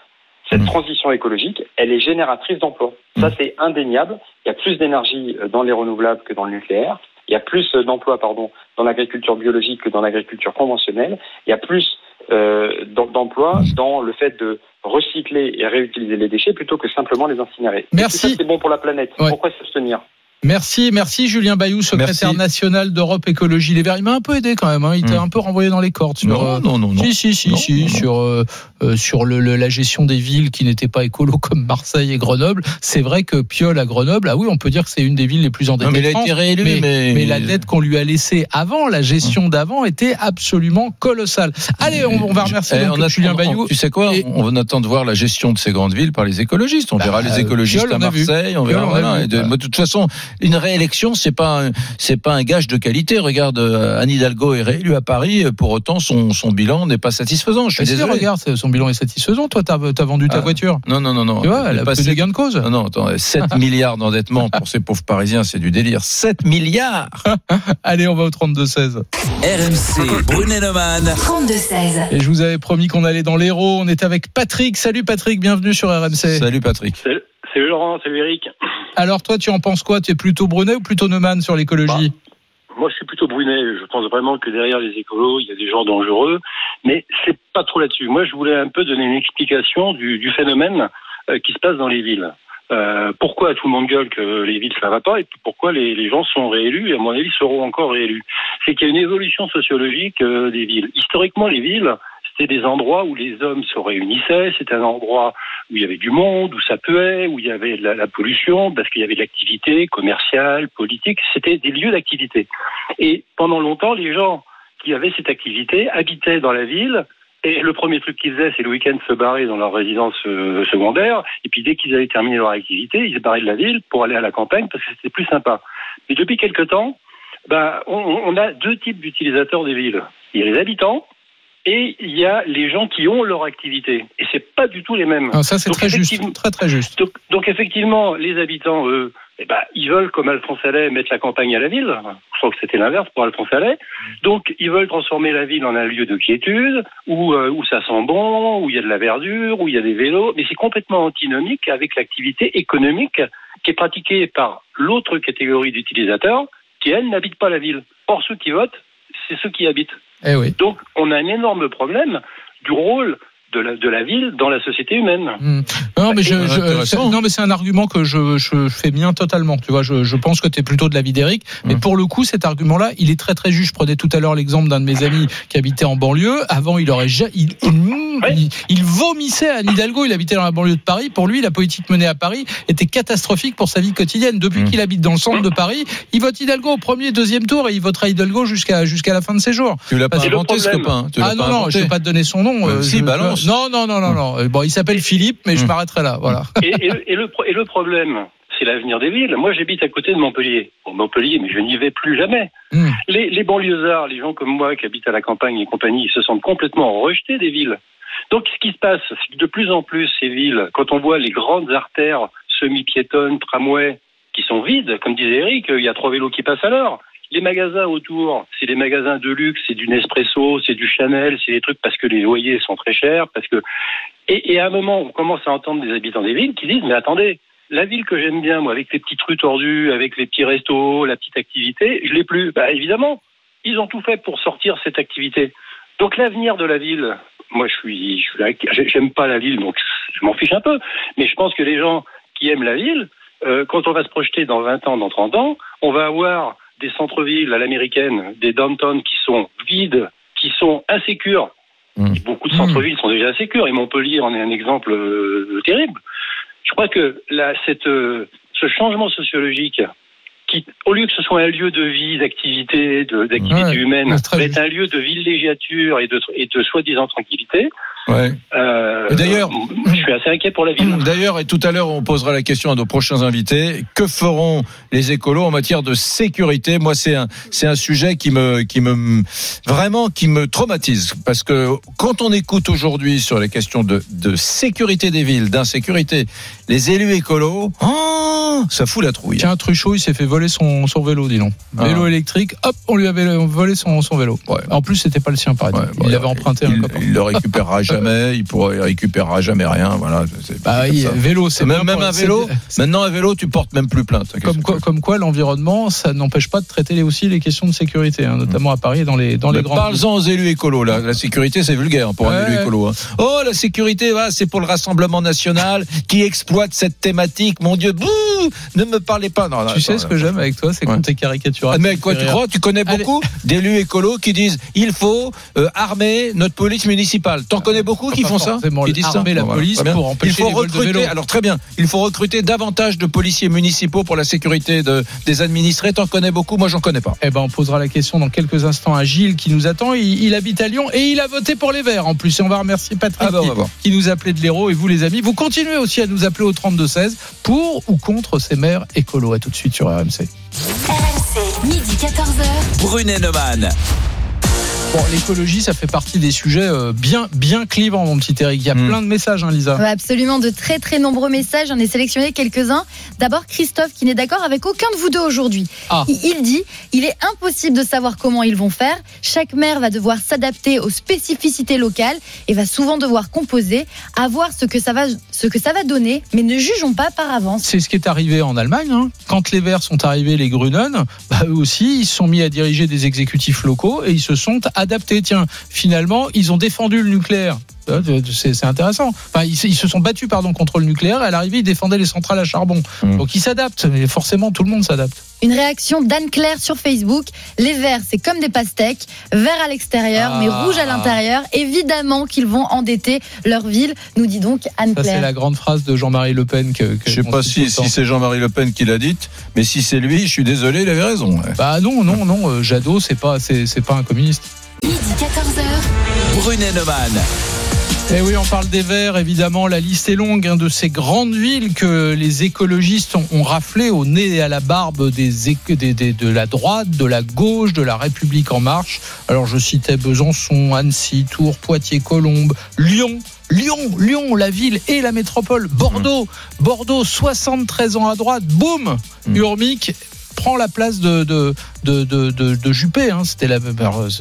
cette transition écologique, elle est génératrice d'emplois. Ça, c'est indéniable. Il y a plus d'énergie euh, dans les renouvelables que dans le nucléaire. Il y a plus euh, d'emplois, pardon, dans l'agriculture biologique que dans l'agriculture conventionnelle. Il y a plus euh, d'em- d'emplois dans le fait de recycler et réutiliser les déchets plutôt que simplement les incinérer. Merci. c'est bon pour la planète. Ouais. Pourquoi s'abstenir Merci, merci Julien Bayou, secrétaire Merci. national d'Europe Écologie Les Verts. Il m'a un peu aidé quand même. hein. Il t'a Hmm. un peu renvoyé dans les cordes sur. Non, euh, non, non, non. Si, si, si, Non, si, non, non. sur euh, euh, sur le, le- la gestion des villes qui n'étaient pas écolo comme Marseille et Grenoble. C'est vrai que Piolle à Grenoble, ah oui, on peut dire que c'est une des villes les plus endettées Non, mais il de a France. été réélu, mais, mais- mais la dette qu'on lui a laissée avant, la gestion d'avant, était absolument colossale. Allez, on, on va remercier Eh, donc on attend- Julien on- Bayou. Tu sais quoi Et- On on attend de voir la gestion de ces grandes villes par les écologistes. On Bah, verra les écologistes Piolle, à on. Marseille. On verra. on voilà. de, de toute façon, une réélection, c'est pas un- c'est pas un gage de qualité. Regarde, euh, Anne Hidalgo est réélue à Paris. Pour autant, son son bilan n'est pas satisfaisant. Je suis désolé. regarde, son bilan est satisfaisant. Toi, t'as as vendu ta Ah. voiture. Non, non, non, non. Tu vois, elle a Pas de gain de cause. Non, non, attends, 7 milliards d'endettement pour ces pauvres Parisiens, c'est du délire. 7 milliards Allez, on va au 32-16. RMC, Brunet-Neumann. 32-16. Et je vous avais promis qu'on allait dans l'Hérault. On est avec Patrick. Salut Patrick, bienvenue sur RMC. Salut Patrick. Salut, salut Laurent, salut Eric. Alors toi, tu en penses quoi? Tu es plutôt Brunet ou plutôt Neumann sur l'écologie? Moi, je suis plutôt Brunet. Je pense vraiment que derrière les écolos, il y a des gens dangereux. Mais c'est pas trop là-dessus. Moi, je voulais un peu donner une explication du, phénomène euh, qui se passe dans les villes. Euh, pourquoi tout le monde gueule que les villes ça va pas et pourquoi les, les gens sont réélus et à mon avis seront encore réélus? C'est qu'il y a une évolution sociologique euh, des villes. Historiquement, les villes c'était des endroits où les hommes se réunissaient, c'était un endroit où il y avait du monde, où ça puait, où il y avait de la, la pollution, parce qu'il y avait de l'activité commerciale, politique, c'était des lieux d'activité. Et pendant longtemps, les gens qui avaient cette activité habitaient dans la ville, et le premier truc qu'ils faisaient, c'est le week-end se barrer dans leur résidence euh, secondaire, et puis dès qu'ils avaient terminé leur activité, ils se barraient de la ville pour aller à la campagne, parce que c'était plus sympa. Mais depuis quelque temps, ben, on, on a deux types d'utilisateurs des villes. Il y a les habitants, et il y a les gens qui ont leur activité. Et c'est pas du tout les mêmes. Ah, Ça, c'est très juste. Très, très juste. Donc, donc, effectivement, les habitants, eux, eh ben, ils veulent, comme Alphonse Allais, mettre la campagne à la ville. Je crois que c'était l'inverse pour Alphonse Allais. Donc, ils veulent transformer la ville en un lieu de quiétude, où, euh, où ça sent bon, où il y a de la verdure, où il y a des vélos. Mais c'est complètement antinomique avec l'activité économique qui est pratiquée par l'autre catégorie d'utilisateurs, qui, elle, n'habite pas la ville. Or, ceux qui votent, c'est ceux qui habitent. Eh. Donc, on a un énorme problème du rôle de la, de la ville dans la société humaine. Hmm. Non, mais je, je- non, mais c'est un argument que je, je fais mien totalement. Tu vois, je, je pense que tu es plutôt de l'avis d'Éric. Mais Mmh. pour le coup, cet argument-là, il est très très juste. Je prenais tout à l'heure l'exemple d'un de mes amis qui habitait en banlieue. Avant, il aurait ja- il, il, il- il vomissait à Anne Hidalgo. Il habitait dans la banlieue de Paris. Pour lui, la politique menée à Paris était catastrophique pour sa vie quotidienne. Depuis Mmh. qu'il habite dans le centre de Paris, il vote Hidalgo au premier, deuxième tour et il votera Hidalgo jusqu'à jusqu'à la fin de ses jours. Tu l'as pas inventé ce copain. Tu ah non, pas non, inventé. je vais pas te donner son nom. Ouais, euh, si, je- Non, non, non, non, non. Bon, il s'appelle Philippe, mais je Hum. m'arrêterai là. Voilà. Et, et le- et le, pro- et le problème, c'est l'avenir des villes. Moi, j'habite à côté de Montpellier. Bon, Montpellier, mais je n'y vais plus jamais. Hum. Les, les banlieusards, les gens comme moi qui habitent à la campagne et compagnie, ils se sentent complètement rejetés des villes. Donc, ce qui se passe, c'est que de plus en plus, ces villes, quand on voit les grandes artères semi-piétonnes, tramways, qui sont vides, comme disait Eric, il y a trois vélos qui passent à l'heure. Les magasins autour, c'est des magasins de luxe, c'est du Nespresso, c'est du Chanel, c'est des trucs parce que les loyers sont très chers, parce que et, à un moment, on commence à entendre des habitants des villes qui disent mais attendez, la ville que j'aime bien, moi, avec les petites rues tordues, avec les petits restos, la petite activité, je l'ai plus. Bah évidemment, ils ont tout fait pour sortir cette activité. Donc l'avenir de la ville, moi je suis, je suis j'aime pas la ville, donc je m'en fiche un peu. Mais je pense que les gens qui aiment la ville, euh, quand on va se projeter dans 20 ans, dans 30 ans, on va avoir des centres-villes à l'américaine, des downtowns qui sont vides, qui sont insécures. Beaucoup de centres-villes sont déjà insécures et Montpellier en est un exemple euh, terrible. Je crois que là, cette, euh, ce changement sociologique, qui, au lieu que ce soit un lieu de vie, d'activité, de- d'activité Ouais, humaine, être un lieu de villégiature et de, et de soi-disant tranquillité, Ouais. euh, d'ailleurs- je suis assez inquiet pour la ville. D'ailleurs, et tout à l'heure, on posera la question à nos prochains invités. Que feront les écolos en matière de sécurité? Moi, c'est un, c'est un sujet qui me, qui me, vraiment, qui me traumatise. Parce que quand on écoute aujourd'hui sur les questions de, de sécurité des villes, d'insécurité, les élus écolos, oh, ça fout la trouille. Tiens, Truchot, il s'est fait voler son, son vélo, dis donc. Ah. Vélo électrique, hop, on lui avait volé son, son vélo. En plus, c'était pas le sien, pareil. il l'avait emprunté un il, copain. il le récupérera jamais, il pourra, il récupérera jamais rien. Voilà. Bah vélo, c'est même, même c'est- vélo. Maintenant, un vélo, tu portes même plus plainte. Comme quoi, comme quoi l'environnement, ça n'empêche pas de traiter les- aussi les questions de sécurité, hein, notamment à Paris et dans les, dans les Mais grandes Parle-en aux élus écolos. Là. La sécurité, c'est vulgaire pour un élu écolo. hein. Oh, la sécurité, va, c'est pour le Rassemblement national qui exploite cette thématique. Mon Dieu, bouh, ne me parlez pas. Non, Tu sais attends, ce que j'aime avec toi, c'est quand t'es caricatural. Mais quoi, tu crois Tu connais beaucoup d'élus écolos qui disent il faut euh, armer notre police municipale. T'en connais beaucoup qui pas font ça Qui disent la voilà, police pour empêcher Il faut les vols de recruter. vélos. Alors très bien. Il faut recruter davantage de policiers municipaux pour la sécurité de, des administrés. T'en connais beaucoup Moi, j'en connais pas. Eh ben, on posera la question dans quelques instants à Gilles qui nous attend. Il, il habite à Lyon et il a voté pour les Verts en plus. Et on va remercier Patrick Ah bah, va qui, qui nous appelait de l'héros. Et vous, les amis, vous continuez aussi à nous appeler au 32-16 pour ou contre ces maires écolos. À tout de suite sur RMC. RMC, midi 14h. Brunet Neumann. Bon, l'écologie, ça fait partie des sujets euh, bien, bien clivants, mon petit Eric. Il y a Hmm. plein de messages, hein, Lisa. Ouais, absolument, de très très nombreux messages. J'en ai sélectionné quelques-uns. D'abord, Christophe, qui n'est d'accord avec aucun de vous deux aujourd'hui. Ah. Il, il dit il est impossible de savoir comment ils vont faire. Chaque maire va devoir s'adapter aux spécificités locales et va souvent devoir composer, à voir ce que ça va, ce que ça va donner, mais ne jugeons pas par avance. C'est ce qui est arrivé en Allemagne. hein. Quand les Verts sont arrivés, les Grünen, bah, eux aussi, ils se sont mis à diriger des exécutifs locaux et ils se sont adaptés. Tiens, finalement, ils ont défendu le nucléaire. Euh, C'est intéressant. Enfin, ils, se- ils se sont battus pardon contre le nucléaire. Et à l'arrivée, ils défendaient les centrales à charbon. Donc ils s'adaptent. Mais forcément, tout le monde s'adapte. Une réaction d'Anne Claire sur Facebook. Les verts, c'est comme des pastèques, verts à l'extérieur, mais Ah. rouge à l'intérieur. Évidemment qu'ils vont endetter leur ville, nous dit donc Anne Ça, c'est Claire. la grande phrase de Jean-Marie Le Pen que, que Je sais on pas si, c'est Jean-Marie Le Pen qui l'a dite, mais si c'est lui, je suis désolé, il avait raison. ouais. Bah non, non, non. euh, Jadot, c'est pas, c'est c'est pas un communiste. Midi 14h. Brunet Neumann. Eh oui, on parle des Verts, évidemment. La liste est longue hein, de ces grandes villes que les écologistes ont, ont raflé au nez et à la barbe des, éc- des- des- de la droite, de la gauche, de la République en marche. Alors, je citais Besançon, Annecy, Tours, Poitiers, Colombes, Lyon. Lyon, Lyon, la ville et la métropole. Bordeaux, Bordeaux, 73 ans à droite. Boum Urmic prend la place de de de de, Juppé. hein. C'était la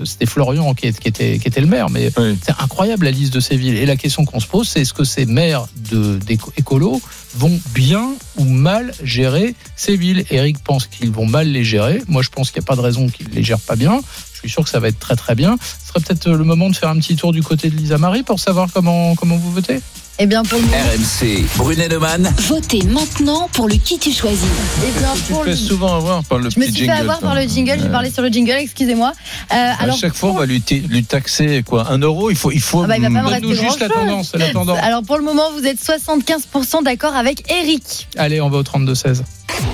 c'était Florian qui, était qui était le maire, mais c'est incroyable la liste de ces villes. Et la question qu'on se pose, c'est est-ce que ces maires de écolos vont bien ou mal gérer ces villes? Eric pense qu'ils vont mal les gérer. Moi, je pense qu'il n'y a pas de raison qu'ils les gèrent pas bien. Je suis sûr que ça va être très très bien. Ce serait peut-être le moment de faire un petit tour du côté de Lisa Marie pour savoir comment comment vous votez. Eh bien, pour le moment, RMC, Brunet-Neumann. Votez maintenant pour le qui tu choisis. eh bien, Tu pour te le- fais souvent avoir par le Je me suis fait jingle. avoir toi. par le jingle, j'ai Ouais. parlé sur le jingle, excusez-moi. Euh, À alors, chaque fois, on va lui, t- lui taxer quoi Un euro Il faut, il faut. Ah bah, il va pas me Donne-nous rester juste la tendance, la tendance. Alors pour le moment, vous êtes 75% d'accord avec Eric. Allez, on va au 32-16.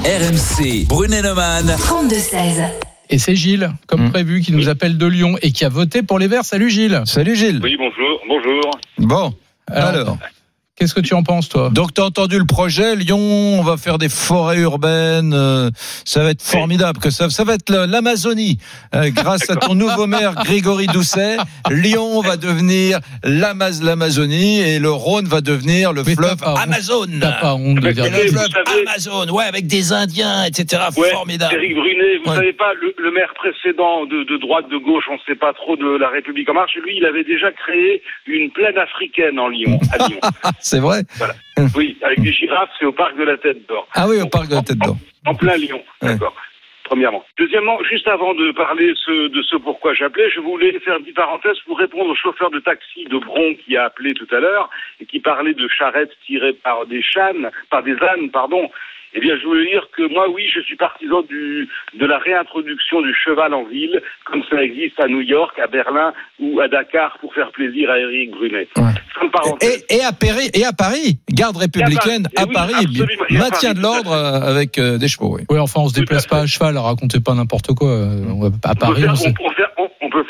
RMC, Brunet-Neumann. 32-16. Et c'est Gilles, comme Hmm. prévu, qui nous appelle de Lyon et qui a voté pour les Verts. Salut Gilles. Salut Gilles. Oui, bonjour. Bonjour. Bon. Alors, Qu'est-ce que tu en penses, toi? Donc tu as entendu le projet Lyon, on va faire des forêts urbaines, euh, ça va être formidable que ça ça va être la- l'Amazonie Euh, grâce à ton nouveau maire Grégory Doucet, Lyon va devenir l'Amaz- l'Amazonie et le Rhône va devenir le Mais fleuve pas. Amazon. Pas honte de dire le fleuve savez- Amazon, ouais, avec des Indiens, etc. Ouais, Formidable. Éric Brunet, vous Ouais. savez pas, le, le maire précédent de, de droite, de gauche, on ne sait pas trop de la République en marche, lui, il avait déjà créé une plaine africaine en Lyon, à Lyon. C'est vrai. Oui, avec des girafes, c'est au parc de la Tête d'Or. Ah oui, au parc de la Tête d'Or. En plein Lyon, Ouais. d'accord. Premièrement. Deuxièmement, juste avant de parler ce- de ce pourquoi j'appelais, je voulais faire une petite parenthèse pour répondre au chauffeur de taxi de Bron qui a appelé tout à l'heure et qui parlait de charrettes tirées par des chânes, par des ânes, pardon. Eh bien, je voulais dire que moi, oui, je suis partisan du, de la réintroduction du cheval en ville, comme ça existe à New York, à Berlin ou à Dakar pour faire plaisir à Éric Brunet. Ouais. De. Et, et à Paris, et à Paris, garde républicaine Et à à Paris, oui, à maintien Paris, de tout à l'ordre euh, avec euh, des chevaux. Oui. Oui, enfin, on se déplace pas à cheval, racontez pas n'importe quoi. Euh, À Paris, faire, on sait. on peut faire- on- on peut faire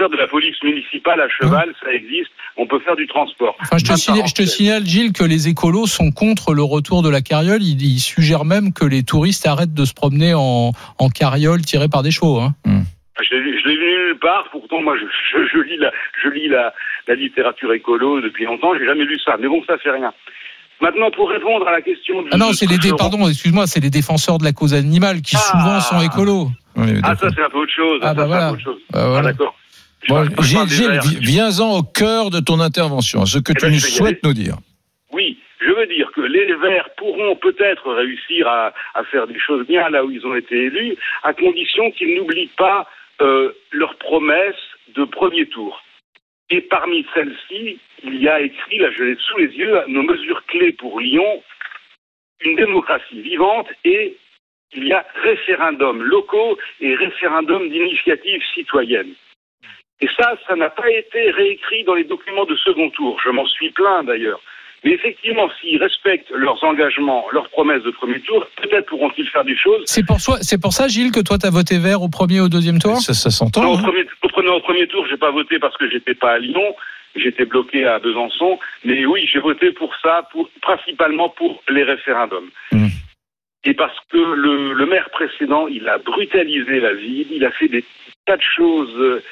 de la police municipale à cheval, ça existe. On peut faire du transport. Enfin, je te, signale, je te parenthèse. signale, Gilles, que les écolos sont contre le retour de la carriole. Ils, ils suggèrent même que les touristes arrêtent de se promener en, en carriole tirée par des chevaux. Hein. Je l'ai je l'ai lu nulle part. Pourtant, moi, je, je- je lis, la, je lis la, la littérature écolo depuis longtemps. J'ai jamais lu ça. Mais bon, ça fait rien. Maintenant, pour répondre à la question du. Ah non, c'est les dé- pardon, excuse-moi, c'est les défenseurs de la cause animale qui Ah. souvent sont écolos. Oui, Ah, ça, c'est un peu autre chose. Ah, bah voilà. un peu autre chose. Bah, Ah, voilà. d'accord. Bon, Gilles, Gilles, viens-en au cœur de ton intervention, ce que Eh tu ben, nous souhaites nous dire. Oui, je veux dire que les Verts pourront peut-être réussir à, à faire des choses bien là où ils ont été élus, à condition qu'ils n'oublient pas euh, leurs promesses de premier tour. Et parmi celles-ci, il y a écrit, là je l'ai sous les yeux, nos mesures clés pour Lyon, une démocratie vivante et il y a référendums locaux et référendums d'initiative citoyenne. Et ça, ça n'a pas été réécrit dans les documents de second tour. Je m'en suis plaint d'ailleurs. Mais effectivement, s'ils respectent leurs engagements, leurs promesses de premier tour, peut-être pourront-ils faire des choses. C'est pour, soi- c'est pour ça, Gilles, que toi, tu as voté vert au premier et au deuxième tour? Ça, s'entend. au, hein premier, au premier- au premier tour, j'ai pas voté parce que j'étais pas à Lyon, j'étais bloqué à Besançon. Mais oui, j'ai voté pour ça, pour, principalement pour les référendums. Mhm. Et parce que le, le maire précédent, il a brutalisé la ville, il a fait des tas de choses euh,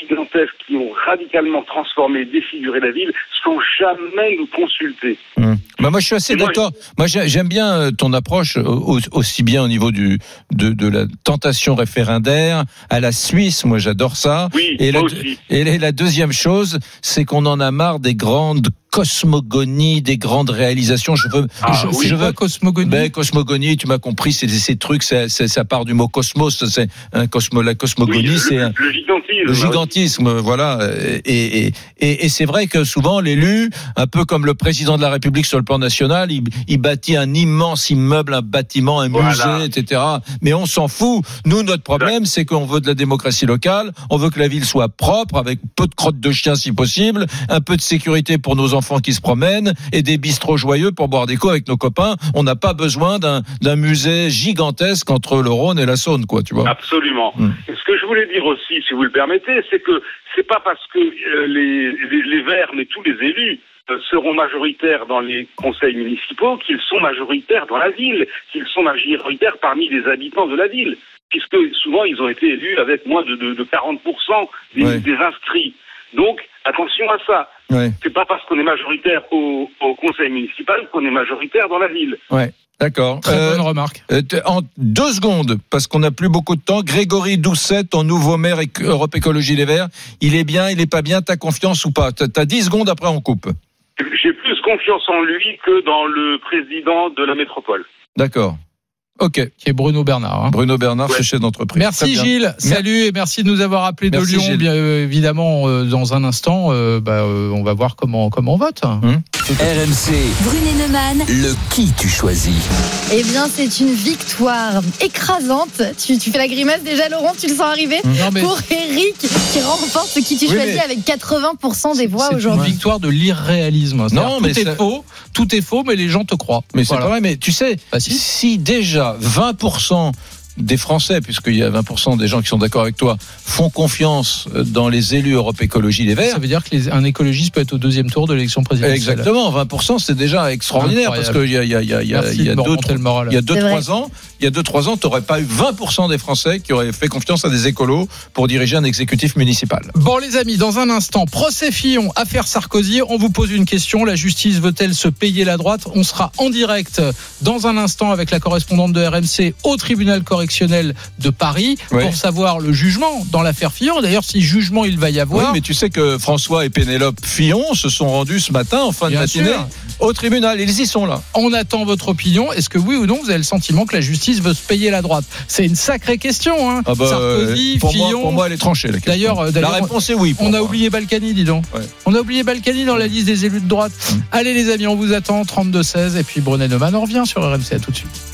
gigantesques qui ont radicalement transformé, défiguré la ville, sans jamais nous consulter. Hum. Bah, moi, je suis assez Et d'accord. Moi, j'ai- j'aime bien euh, ton approche, au- aussi bien au niveau du, de, de la tentation référendaire à la Suisse. Moi, j'adore ça. Oui, Et la, moi aussi. et la deuxième chose, c'est qu'on en a marre des grandes cosmogonies, des grandes réalisations. Je veux, Ah, je, oui. je veux cosmogonie Ben, cosmogonie, tu m'as compris, c'est ces trucs, ça part du mot cosmos, c'est un cosmo, la cosmogonie, Oui, c'est le, un, le gigantisme. le gigantisme, voilà. Et, et, et, et c'est vrai que souvent l'élu, un peu comme le président de la République sur le plan national, il, il bâtit un immense immeuble, un bâtiment, un Voilà. musée, etc. Mais on s'en fout. Nous, notre problème, c'est qu'on veut de la démocratie locale, on veut que la ville soit propre, avec peu de crottes de chiens si possible, un peu de sécurité pour nos enfants qui se promènent et des bistrots joyeux pour boire des coups avec nos copains. On n'a pas besoin d'un, musée gigantesque entre le Rhône et la Saône, quoi, tu vois. Absolument. Mm. Et ce que je voulais dire aussi, si vous le permettez, c'est que c'est pas parce que euh, les, les, les Verts, mais tous les élus, euh, seront majoritaires dans les conseils municipaux qu'ils sont majoritaires dans la ville, qu'ils sont majoritaires parmi les habitants de la ville, puisque souvent ils ont été élus avec moins de, de, de 40% des, Ouais. des inscrits. Donc, attention à ça. Ouais. C'est pas parce qu'on est majoritaire au, au conseil municipal qu'on est majoritaire dans la ville. Ouais. D'accord. Très Euh, bonne remarque. Euh, En deux secondes, parce qu'on n'a plus beaucoup de temps, Grégory Doucet, ton nouveau maire éc- Europe Écologie Les Verts, il est bien, il est pas bien, t'as confiance ou pas? T'as 10 secondes, après on coupe. J'ai plus confiance en lui que dans le président de la métropole. D'accord. Ok. Qui est Bruno Bernard. hein. Bruno Bernard, Ouais. c'est chef d'entreprise. Merci. Gilles, salut et merci de nous avoir appelé de Lyon. Gilles. Bien euh, évidemment, euh, dans un instant, euh, bah, euh, on va voir comment comment on vote. Hum. RMC, Brunet Neumann, le qui tu choisis Eh bien, c'est une victoire écrasante. Tu, tu fais la grimace déjà, Laurent, tu le sens arriver? Non, mais- Pour Eric, qui remporte ce qui tu Oui, choisis mais- avec 80% des voix C'est une aujourd'hui. victoire de l'irréalisme. C'est-à-dire, Non, mais tout est ça- faux, tout est faux, mais les gens te croient. Mais c'est pas vrai, mais tu sais, Bah, si. si. déjà 20% des Français, puisqu'il y a 20% des gens qui sont d'accord avec toi, font confiance dans les élus Europe Écologie Les Verts, Ça veut dire qu'un écologiste peut être au deuxième tour de l'élection présidentielle. Exactement, 20% c'est déjà extraordinaire Incroyable. parce qu'il y a, y a, y a, y a, deux, trois ans, il y a deux, trois ans, t'aurais pas eu 20% des Français qui auraient fait confiance à des écolos pour diriger un exécutif municipal. Bon les amis, dans un instant, procès Fillon, affaire Sarkozy, on vous pose une question, la justice veut-elle se payer la droite? On sera en direct dans un instant avec la correspondante de RMC au tribunal correctionnel de Paris pour savoir le jugement dans l'affaire Fillon. D'ailleurs, si jugement il va y Oui, avoir, mais tu sais que François et Pénélope Fillon se sont rendus ce matin en fin de matinée sûr. au tribunal. Ils y sont là. on attend votre opinion. Est-ce que oui ou non vous avez le sentiment que la justice veut se payer la droite C'est une sacrée question. Hein. Ah bah, Sarkozy, euh, moi, Fillon. pour moi, elle est tranchée. La, question. D'ailleurs, euh, la réponse est oui. On a oublié Balkany, dis donc. Ouais. On a oublié Balkany dans la liste des élus de droite. Allez les amis, on vous attend 32-16 et puis Brunet Neumann, on revient sur RMC à tout de suite.